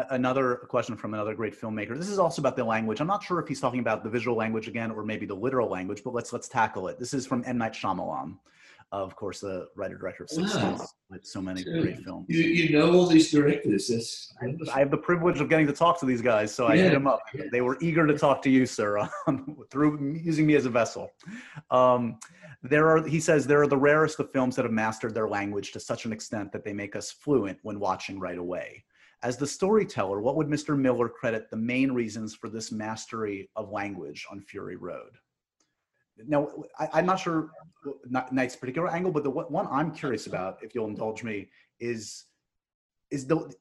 Another question from another great filmmaker. This is also about the language. I'm not sure if he's talking about the visual language again or maybe the literal language, but let's let's tackle it. This is from M Night Shyamalan. Of course, the writer director of Sixth Wow. Sense, with so many great films. You, you know all these directors. That's I have the privilege of getting to talk to these guys, so I hit them up. They were eager to talk to you, sir, um, through using me as a vessel. Um, there are, he says, there are the rarest of films that have mastered their language to such an extent that they make us fluent when watching right away. As the storyteller, what would Mr. Miller credit the main reasons for this mastery of language on Fury Road? Now, I, I'm not sure Night's particular angle, but the one I'm curious about, if you'll indulge me, is is the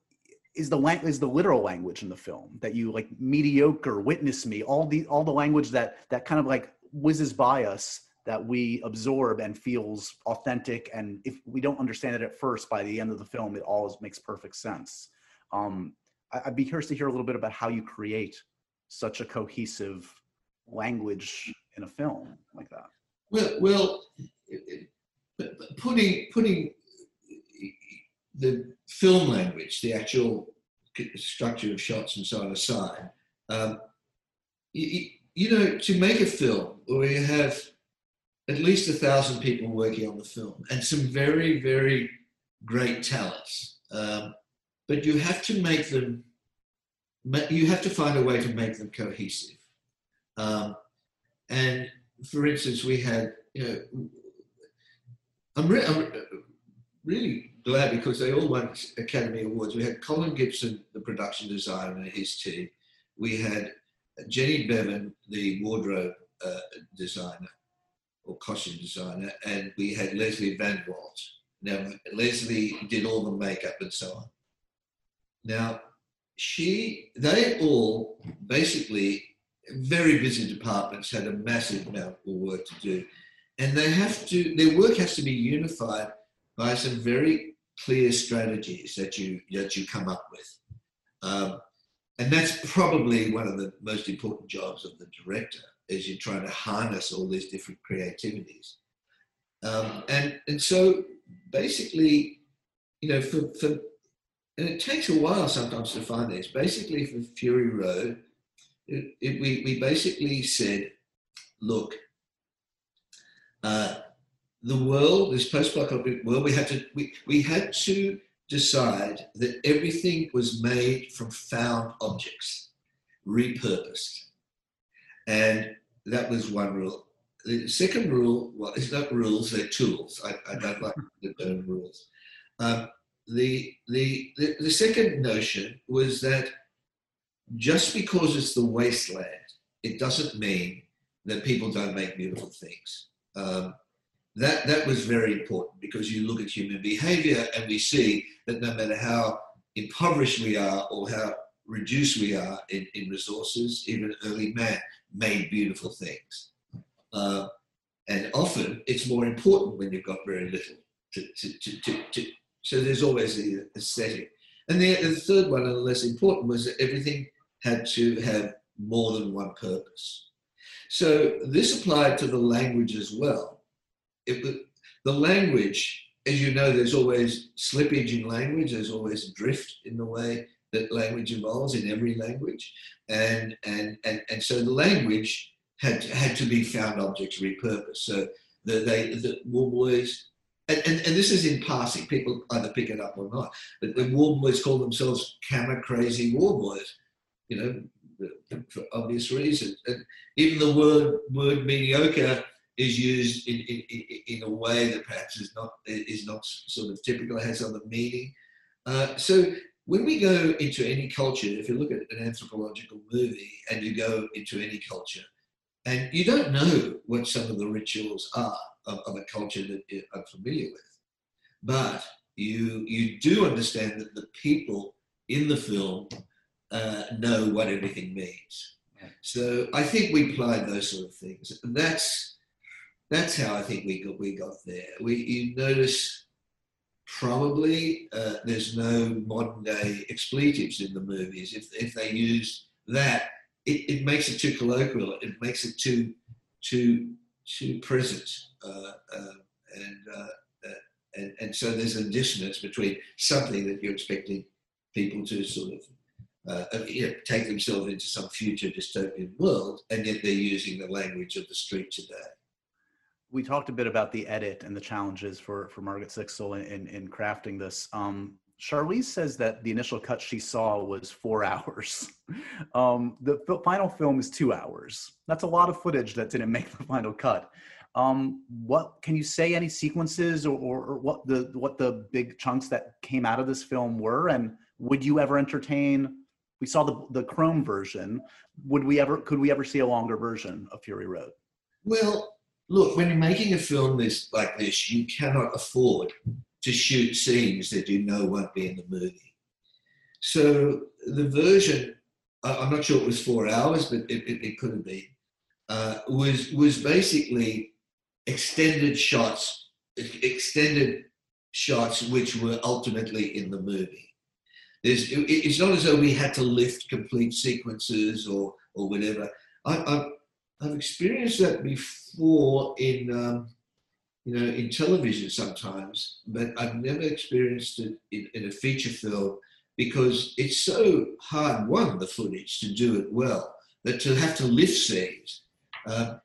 is the lang- is the literal language in the film that you like mediocre witness me all the all the language that that kind of like whizzes by us that we absorb and feels authentic and if we don't understand it at first by the end of the film it all makes perfect sense. Um I, i'd be curious to hear a little bit about how you create such a cohesive language in a film Well, well, putting putting the film language, the actual structure of shots and so on aside, um, you, you know, to make a film where you have at least a thousand people working on the film and some very very great talents, um, but you have to make them. You have to find a way to make them cohesive, um, and for instance, we had, you know, I'm, re- I'm really glad because they all won Academy Awards. We had Colin Gibson, the production designer, and his team. We had Jenny Beavan, the wardrobe uh, designer or costume designer, and we had Lesley Vanderwalt. Now, Lesley did all the makeup and so on. Now, she, they all basically very busy departments had a massive amount of work to do. And they have to, their work has to be unified by some very clear strategies that you, that you come up with. Um, and that's probably one of the most important jobs of the director is you're trying to harness all these different creativities. Um, and, and so basically, you know, for, for, and it takes a while sometimes to find this. Basically, for Fury Road, it, we, we basically said, look, uh, the world, this post-apocalyptic world, we had to we, we had to decide that everything was made from found objects, repurposed, and that was one rule. The second rule, well, it's not rules; they're tools. I, I don't like the term rules. Um, the, the the the second notion was that just because it's the wasteland, it doesn't mean that people don't make beautiful things. Um, that that was very important because you look at human behavior and we see that no matter how impoverished we are or how reduced we are in, in resources, even early man made beautiful things. Uh, and often it's more important when you've got very little. To, to, to, to, so there's always the aesthetic. And the, the third one, and the less important, was that everything had to have more than one purpose. So this applied to the language as well. It, the language, as you know, there's always slippage in language, there's always drift in the way that language evolves in every language. And, and, and, and so the language had, had to be found objects repurposed. So the, they, the War Boys, and, and, and this is in passing, people either pick it up or not, but the War Boys call themselves camera crazy War Boys, you know, for obvious reasons. And even the word, word mediocre is used in, in, in- a way that perhaps is not is not sort of typical, has other meaning. Uh, so when we go into any culture, if you look at an anthropological movie and you go into any culture, and you don't know what some of the rituals are of, of a culture that you're unfamiliar with, but you you do understand that the people in the film uh, know what everything means. So I think we applied those sort of things. And that's that's how I think we got we got there. We you notice probably uh, there's no modern day expletives in the movies. If if they use that, it, it makes it too colloquial. It makes it too too too present. Uh, uh, and, uh, uh, and and so there's a dissonance between something that you're expecting people to sort of uh, you know, take themselves into some future dystopian world, and yet they're using the language of the street today. we talked a bit about the edit and the challenges for for Margaret Sixel in in, in crafting this. Um, Charlize says that the initial cut she saw was four hours. Um, the final film is two hours. That's a lot of footage that didn't make the final cut. Um, what can you say? Any sequences or, or, or, what the what the big chunks that came out of this film were, and would you ever entertain? We saw the the Chrome version. Would we ever? Could we ever see a longer version of Fury Road? Well, look, when you're making a film this like this, you cannot afford to shoot scenes that you know won't be in the movie. So the version, I'm not sure it was four hours, but it, it, it could have been, uh, was was basically extended shots, extended shots which were ultimately in the movie. There's, it's not as though we had to lift complete sequences or or whatever. I, have I've experienced that before in um, you know, in television sometimes, but I've never experienced it in, in a feature film because it's so hard, one, the footage to do it well, that to have to lift scenes. Uh,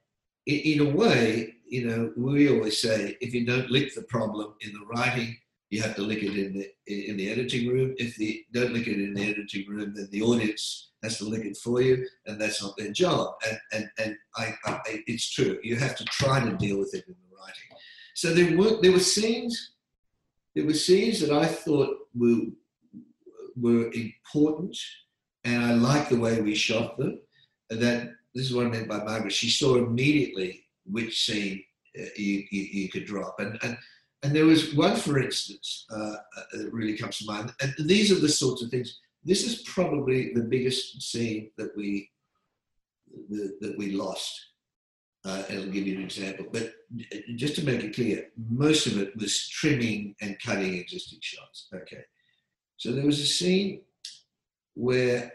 in, in, a way, you know, we always say if you don't lick the problem in the writing, you have to lick it in the in the editing room. If you don't lick it in the editing room, then the audience has to lick it for you, and that's not their job. And and and I, I, it's true. You have to try to deal with it in the writing. So there were there were scenes, there were scenes that I thought were were important, and I like the way we shot them. And that this is what I meant by Margaret. She saw immediately which scene uh, you, you, you, could drop, and and and there was one, for instance, uh, uh, that really comes to mind. And these are the sorts of things. This is probably the biggest scene that we the, that we lost uh, I'll give you an example. But just to make it clear, most of it was trimming and cutting existing shots. Okay. So there was a scene where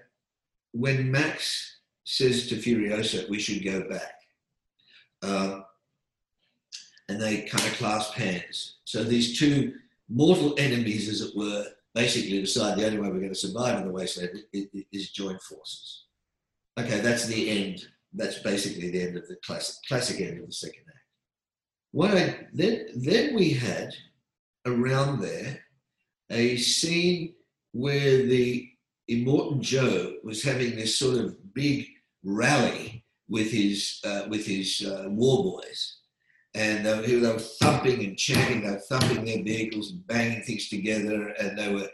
when Max says to Furiosa, we should go back, um, and they kind of clasp hands. So these two mortal enemies, as it were, basically decide the only way we're going to survive in the wasteland is join forces. Okay, that's the end that's basically the end of the classic, classic end of the second act. What I, then, then we had around there a scene where the Immortan Joe was having this sort of big rally with his uh, with his uh, war boys, and they were, thumping and chanting, they were thumping their vehicles and banging things together, and they were,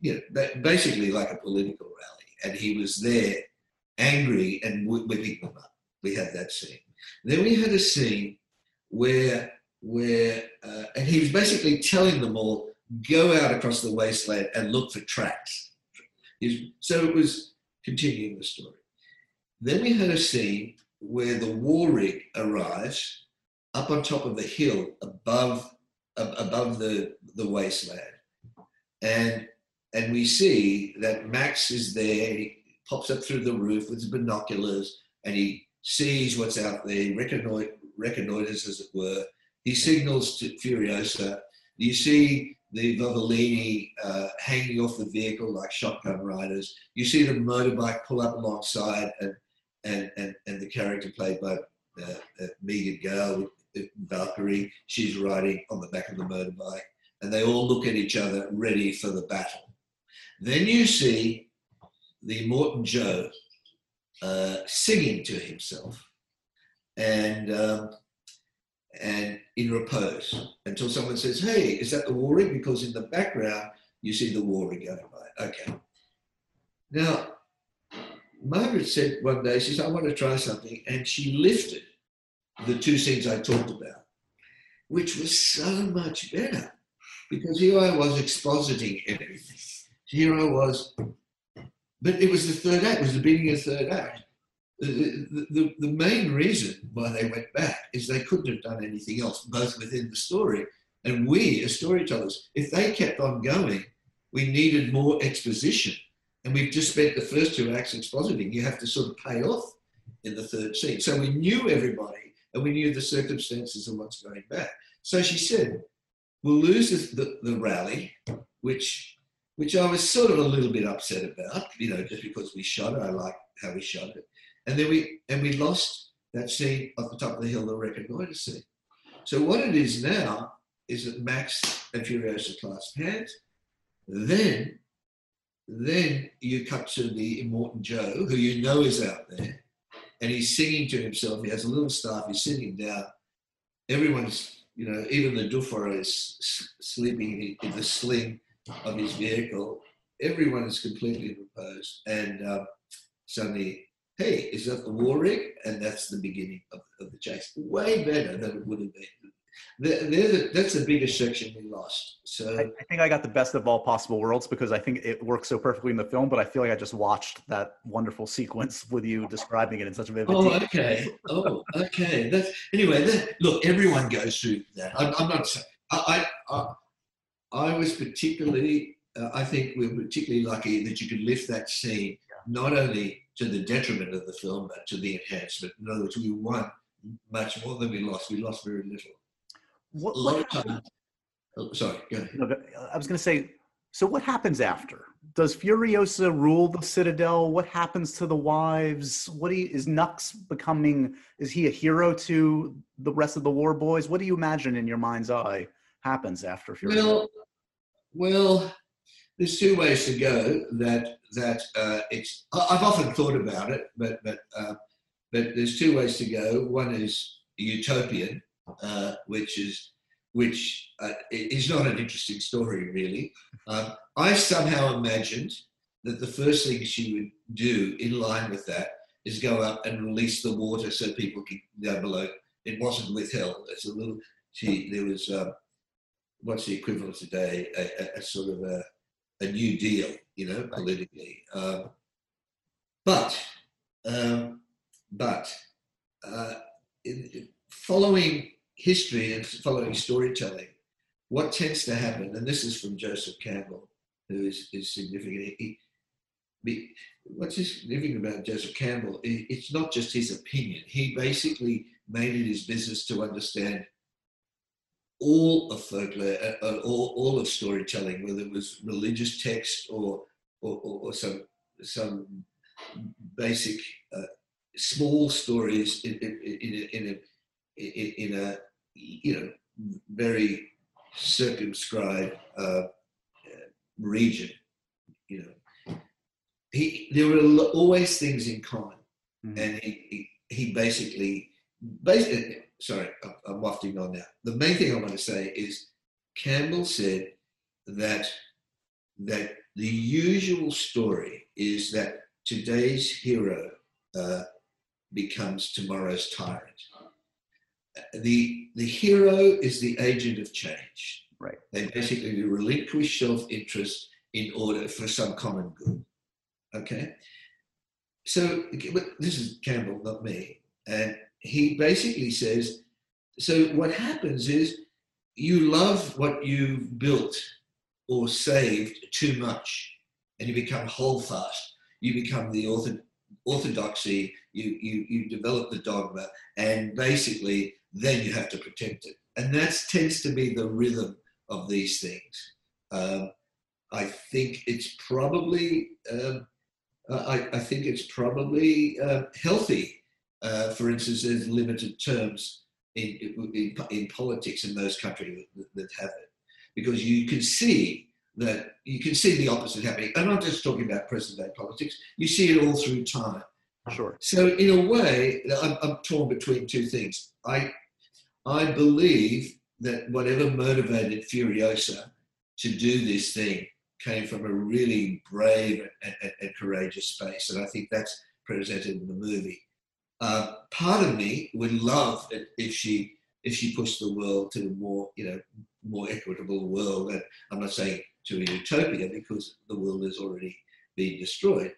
you know, basically like a political rally. And he was there angry and whipping them up. We had that scene. Then we had a scene where where uh, and he was basically telling them all go out across the wasteland and look for tracks. So it was continuing the story. Then we had a scene where the war rig arrives up on top of the hill above above the, the wasteland. And and we see that Max is there He pops up through the roof with his binoculars and he sees what's out there, he reconnoiters, as it were. He signals to Furiosa. You see the Vuvalini uh, hanging off the vehicle like shotgun riders. You see the motorbike pull up alongside, and and and, and the character played by uh, uh, Megan Gale, Valkyrie, she's riding on the back of the motorbike, and they all look at each other, ready for the battle. Then you see the Immortan Joe uh, singing to himself and um, and in repose until someone says, "Hey, is that the war rig?" Because in the background you see the war going by. Okay. Now, Margaret said one day, she said, "I want to try something," and she lifted the two scenes I talked about, which was so much better because here I was expositing everything. Here I was but it was the third act, it was the beginning of the third act. The, the, the, main reason why they went back is they couldn't have done anything else, both within the story. And we, as storytellers, if they kept on going, we needed more exposition. And we've just spent the first two acts expositing. You have to sort of pay off in the third scene. So we knew everybody and we knew the circumstances of what's going back. So she said, We'll lose the, the rally, which which I was sort of a little bit upset about, you know, just because we shot it. I like how we shot it. And then we and we lost that scene at the top of the hill, the reconnoiter scene. So what it is now is that Max and Furiosa clasp hands. Then, then you cut to the Immortan Joe, who you know is out there, and he's singing to himself. He has a little staff. He's sitting down. Everyone's, you know, even the Duffer is sleeping in the sling of his vehicle. Everyone is completely reposed, and um, suddenly hey, is that the war rig? And that's the beginning of, of the chase. Way better than it would have been. The, that's the biggest section we lost. So I, I, think I got the best of all possible worlds because I think it works so perfectly in the film. But I feel like I just watched that wonderful sequence with you describing it in such a vivid. Oh, okay. Oh, okay. That's anyway. That, look, everyone goes through that. I'm, I'm not. I, I, I was particularly. Uh, I think we we're particularly lucky that you could lift that scene not only to the detriment of the film, but to the enhancement. In other words, we won much more than we lost. We lost very little. What, a lot of time. Oh, sorry, go ahead. No, I was going to say. So, what happens after? Does Furiosa rule the Citadel? What happens to the wives? What you, is Nux becoming? Is he a hero to the rest of the war boys? What do you imagine in your mind's eye happens after Furiosa? Well, well, there's two ways to go that that uh, it's I've often thought about it, but but uh, but there's two ways to go. One is utopian, uh, which is which uh, is not an interesting story really. Um, I somehow imagined that the first thing she would do in line with that is go up and release the water so people can go below. It wasn't withheld. It's a little. She there was um, what's the equivalent today? A, a, a sort of a a new deal, you know, politically. Um, but um, but uh, in following history and following storytelling, what tends to happen, and this is from Joseph Campbell, who is, is significant. He, he, what's significant about Joseph Campbell? It's not just his opinion. He basically made it his business to understand all of folklore, uh, uh, all, all of storytelling, whether it was religious text or, or, or some, some basic uh, small stories in, in, in, in, a, in a, you know, very circumscribed uh, region, you know. He, there were always things in common, mm-hmm. and he, he, he basically, basically sorry, I'm wafting on now. The main thing I want to say is Campbell said that that the usual story is that today's hero uh, becomes tomorrow's tyrant. The the hero is the agent of change. Right. They basically relinquish self-interest in order for some common good. Okay. So this is Campbell, not me, and he basically says, so what happens is you love what you've built or saved too much and you become holdfast. You become the orthodoxy, you, you, you develop the dogma, and basically then you have to protect it. And that tends to be the rhythm of these things. Um, I think it's probably, um, I, I, think it's probably uh, healthy uh, for instance, there's limited terms in, in, in politics in those countries that, that, have it, because you can see that you can see the opposite happening. I'm not just talking about present day politics. You see it all through time. Sure. So in a way, I'm, I'm torn between two things. I I believe that whatever motivated Furiosa to do this thing came from a really brave and, and, and courageous space, and I think that's presented in the movie. Uh, part of me would love it if she if she pushed the world to a more you know more equitable world. And I'm not saying to a utopia because the world has already been destroyed.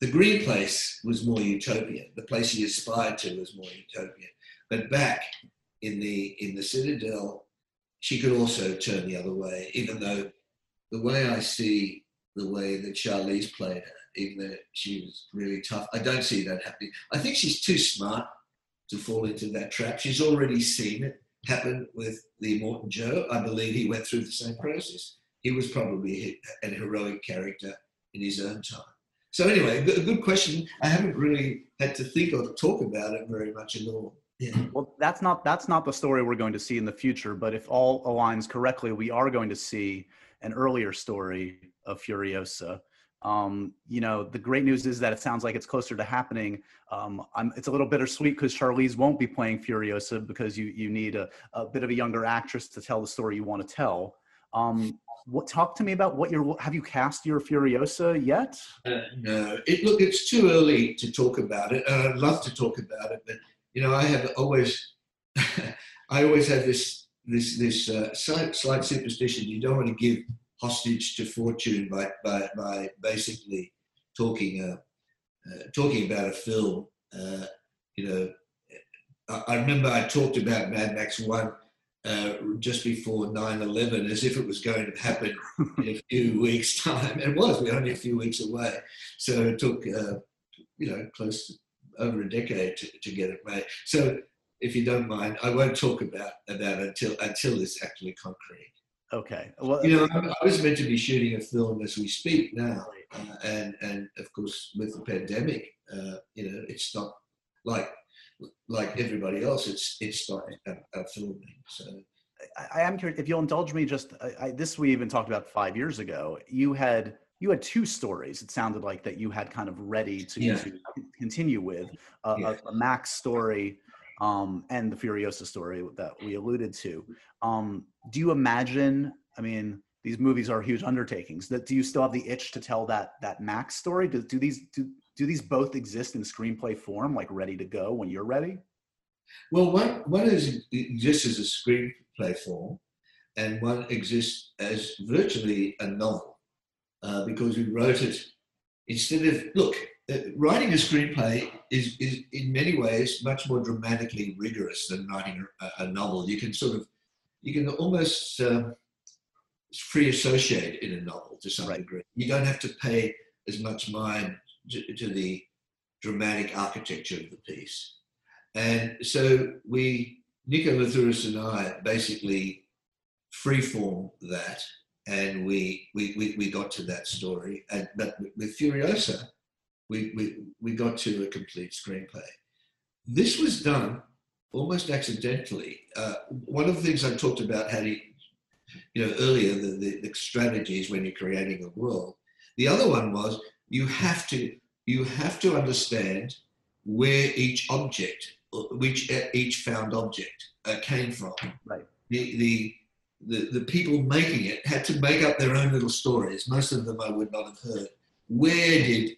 The green place was more utopia. The place she aspired to was more utopia. But back in the in the citadel, she could also turn the other way. Even though the way I see the way that Charlize played her even though she was really tough. I don't see that happening. I think she's too smart to fall into that trap. She's already seen it happen with the Immortan Joe. I believe he went through the same process. He was probably an heroic character in his own time. so anyway, a good question. I haven't really had to think or talk about it very much at all. Yeah. Well, that's not that's not the story we're going to see in the future. But if all aligns correctly, we are going to see an earlier story of Furiosa. Um, you know, the great news is that it sounds like it's closer to happening. Um, it's a little bittersweet because Charlize won't be playing Furiosa because you you need a, a bit of a younger actress to tell the story you want to tell. Um, what talk to me about what your have you cast your Furiosa yet? Uh, no, it, look, it's too early to talk about it. Uh, I'd love to talk about it, but you know, I have always, I always have this this this uh, slight, slight superstition. You don't want to give hostage to fortune by by, by basically talking uh, uh talking about a film. Uh, you know, I, I remember I talked about Mad Max One uh, just before 9-11 as if it was going to happen in a few weeks' time. It was, we're only a few weeks away. So it took, uh, you know, close to over a decade to, to get it made. So if you don't mind, I won't talk about, about until, until it's actually concrete. Okay. Well, you know, I was meant to be shooting a film as we speak now, uh, and and of course with the pandemic, uh, you know, it's not like like everybody else, it's it's starting at, filming. So I, I, am curious if you'll indulge me. Just I, I, this we even talked about five years ago. You had you had two stories. It sounded like that you had kind of ready to, yeah. to continue with uh, yeah. a, a, Max story um, and the Furiosa story that we alluded to. Um, do you imagine? I mean, these movies are huge undertakings. That do you still have the itch to tell that that Max story? Do, do these do do these both exist in screenplay form, like ready to go when you're ready? Well, one one is exists as a screenplay form, and one exists as virtually a novel, uh, because we wrote it instead of look. Uh, writing a screenplay is, is in many ways much more dramatically rigorous than writing a, a novel. You can sort of, you can almost um, free associate in a novel to some right. degree. You don't have to pay as much mind to, to the dramatic architecture of the piece. And so we, Nico Lathouris and I, basically freeform that, and we, we, we, we got to that story. And, but with Furiosa, we, we, we got to a complete screenplay. This was done almost accidentally. Uh, one of the things I talked about you, you know, earlier, the, the, the strategies when you're creating a world. The other one was you have to you have to understand where each object, which each found object uh, came from. Right. The, the the the people making it had to make up their own little stories. Most of them I would not have heard. Where did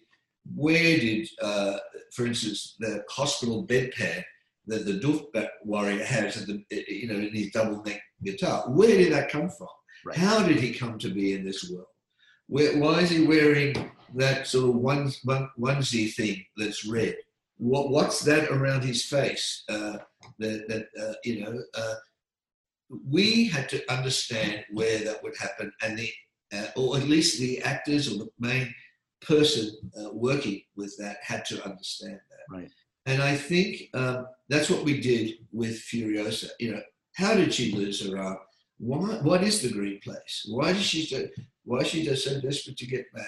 where did, uh, for instance, the hospital bedpan that the Doof warrior has, at the, you know, in his double neck guitar, where did that come from? Right. How did he come to be in this world? Where, why is he wearing that sort of one, one, onesie thing that's red? What, what's that around his face? Uh, that, that uh, you know, uh, we had to understand where that would happen, and the, uh, or at least the actors or the main person uh, working with that had to understand that. Right. And I think um, that's what we did with Furiosa. You know, how did she lose her arm? Why, what is the green place? Why does she do, why is she just so desperate to get back?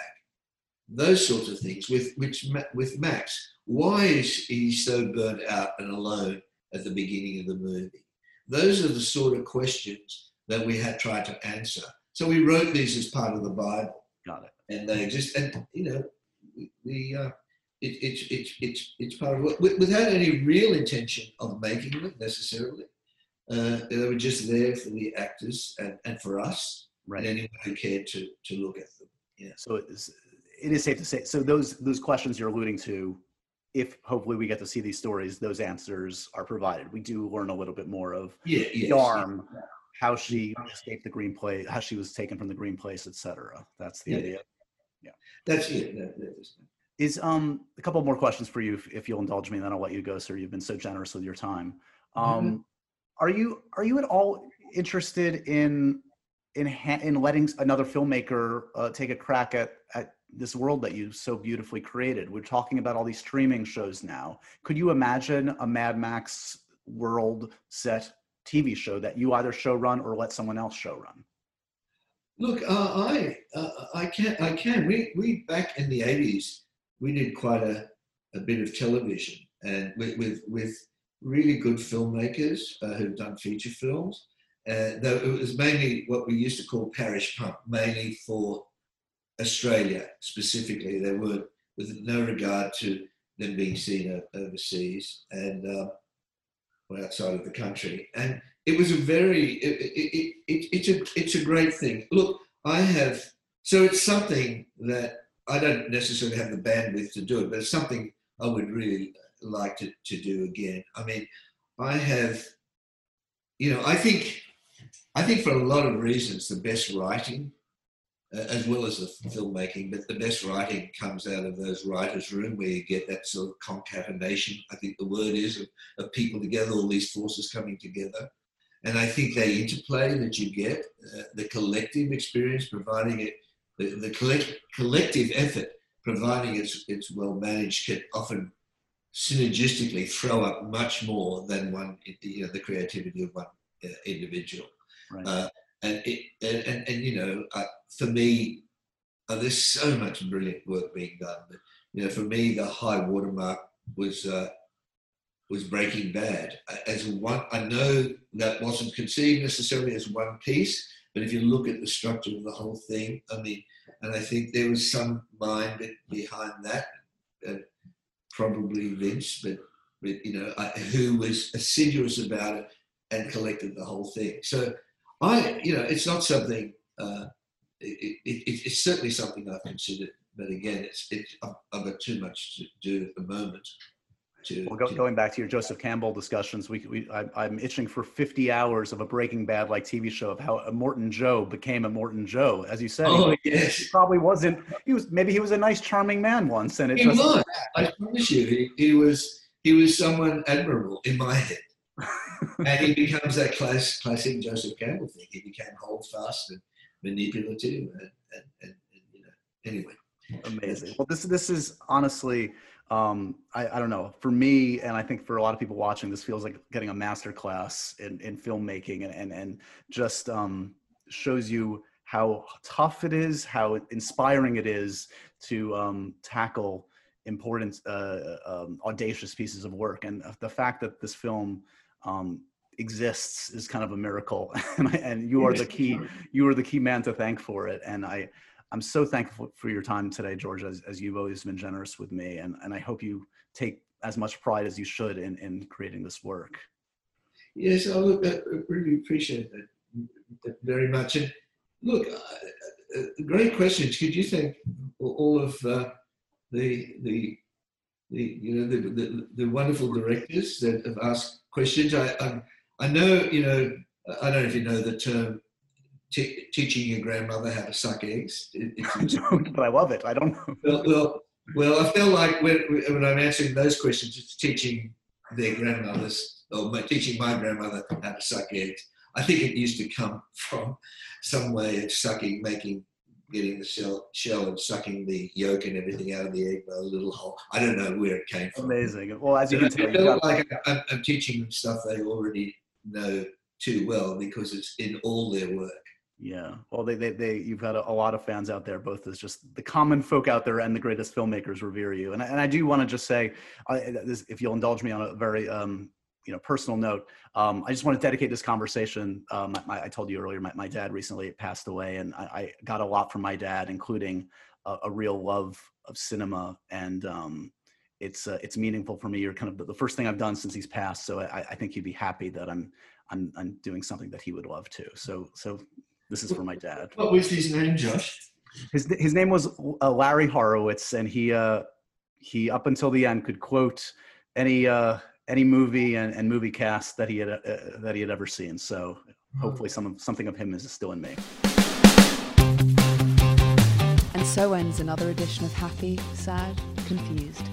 Those sorts of things. With which with Max, why is he so burnt out and alone at the beginning of the movie? Those are the sort of questions that we had tried to answer. So we wrote these as part of the Bible. Got it. And they exist, and you know, the uh, it, it's it's it's it's part of it without any real intention of making them necessarily. Uh, they were just there for the actors and, and for us right. and anyone who cared to to look at them. Yeah. So it is, it is safe to say. So those those questions you're alluding to, if hopefully we get to see these stories, those answers are provided. We do learn a little bit more of yeah, yes, the arm, yeah. how she escaped the green place, how she was taken from the green place, etc. That's the yeah. idea. Yeah. That's it. That, that is. Is um a couple more questions for you if, if, you'll indulge me, and then I'll let you go, sir. You've been so generous with your time. Um, mm-hmm. Are you are you at all interested in in ha- in letting another filmmaker uh, take a crack at at this world that you so beautifully created? We're talking about all these streaming shows now. Could you imagine a Mad Max world set TV show that you either show run or let someone else show run? Look, uh, I uh, I can I can we we back in the eighties we did quite a, a bit of television and with with, with really good filmmakers uh, who've done feature films. Uh, though it was mainly what we used to call parish pump, mainly for Australia specifically. They weren't with no regard to them being seen overseas and um, or outside of the country. And it was a very it, it, it, it's a it's a great thing. Look, I have so it's something that I don't necessarily have the bandwidth to do it, but it's something I would really like to, to do again. I mean, I have, you know, I think I think for a lot of reasons the best writing as well as the filmmaking, but the best writing comes out of those writers' room where you get that sort of concatenation. I think the word is of, of people together, all these forces coming together. And I think the interplay that you get, uh, the collective experience, providing it, the, the collect, collective effort, providing it's, it's well managed, can often synergistically throw up much more than one, you know, the creativity of one uh, individual. Right. Uh, and, it, and, and, and, you know, uh, for me, uh, there's so much brilliant work being done. But, you know, for me, the high watermark was uh, was Breaking Bad. As one, I know that wasn't conceived necessarily as one piece, but if you look at the structure of the whole thing, I mean, and I think there was some mind behind that, uh, probably Vince, but, but you know, I, who was assiduous about it and collected the whole thing. So I, you know, it's not something. Uh, it, it, it's certainly something I've considered, but again, it's, it's I've got too much to do at the moment. To, well, go, to, going back to your Joseph Campbell discussions, we, we I, am itching for 50 hours of a Breaking Bad like TV show of how Immortan Joe became Immortan Joe. As you said, oh he, yes, he probably wasn't. He was maybe he was a nice, charming man once, and it he just was. I promise you, he, he was he was someone admirable in my head and he becomes that class, classic Joseph Campbell thing. He became holdfast and manipulative, and, and, and, and you know, anyway. Amazing. Well, this this is honestly, um, I, I don't know. For me, and I think for a lot of people watching, this feels like getting a master class in, in filmmaking, and and and just um, shows you how tough it is, how inspiring it is to um, tackle important, uh, um, audacious pieces of work, and the fact that this film um, exists is kind of a miracle. And, and you are the key you are the key man to thank for it. And i i'm so thankful for your time today george as, as you've always been generous with me. And, and i hope you take as much pride as you should in, in creating this work. Yes i look i really appreciate that very much. And look uh, uh, great questions. Could you think all of uh, the the the you know the, the, the wonderful directors that have asked questions. I, I, I know, you know, I don't know if you know the term t- teaching your grandmother how to suck eggs. It, but I love it. I don't know. Well, well, well, I feel like when, when I'm answering those questions, it's teaching their grandmothers or my, teaching my grandmother how to suck eggs. I think it used to come from some way of sucking, making getting the shell, shell and sucking the yolk and everything out of the egg by a little hole. I don't know where it came from. Amazing. Well, as you can tell, you got... like I'm, I'm, teaching them stuff they already know too well because it's in all their work. Yeah. Well, they, they, they you've got a, a, lot of fans out there, both as just the common folk out there and the greatest filmmakers revere you. And I, and I do want to just say, I, this, if you'll indulge me on a very um, you know personal note um, i just want to dedicate this conversation um, my, i told you earlier my, my dad recently passed away and I, I, got a lot from my dad including a, a real love of cinema and um, it's uh, it's meaningful for me you're kind of the, the, first thing i've done since he's passed so I, I, think he'd be happy that i'm i'm i'm doing something that he would love too so so this is for my dad what was his name josh his, his name was uh, larry horowitz and he uh he up until the end could quote any uh any movie and, and movie cast that he had uh, that he had ever seen. So hopefully some something of him is still in me. And so ends another edition of Happy, Sad, Confused.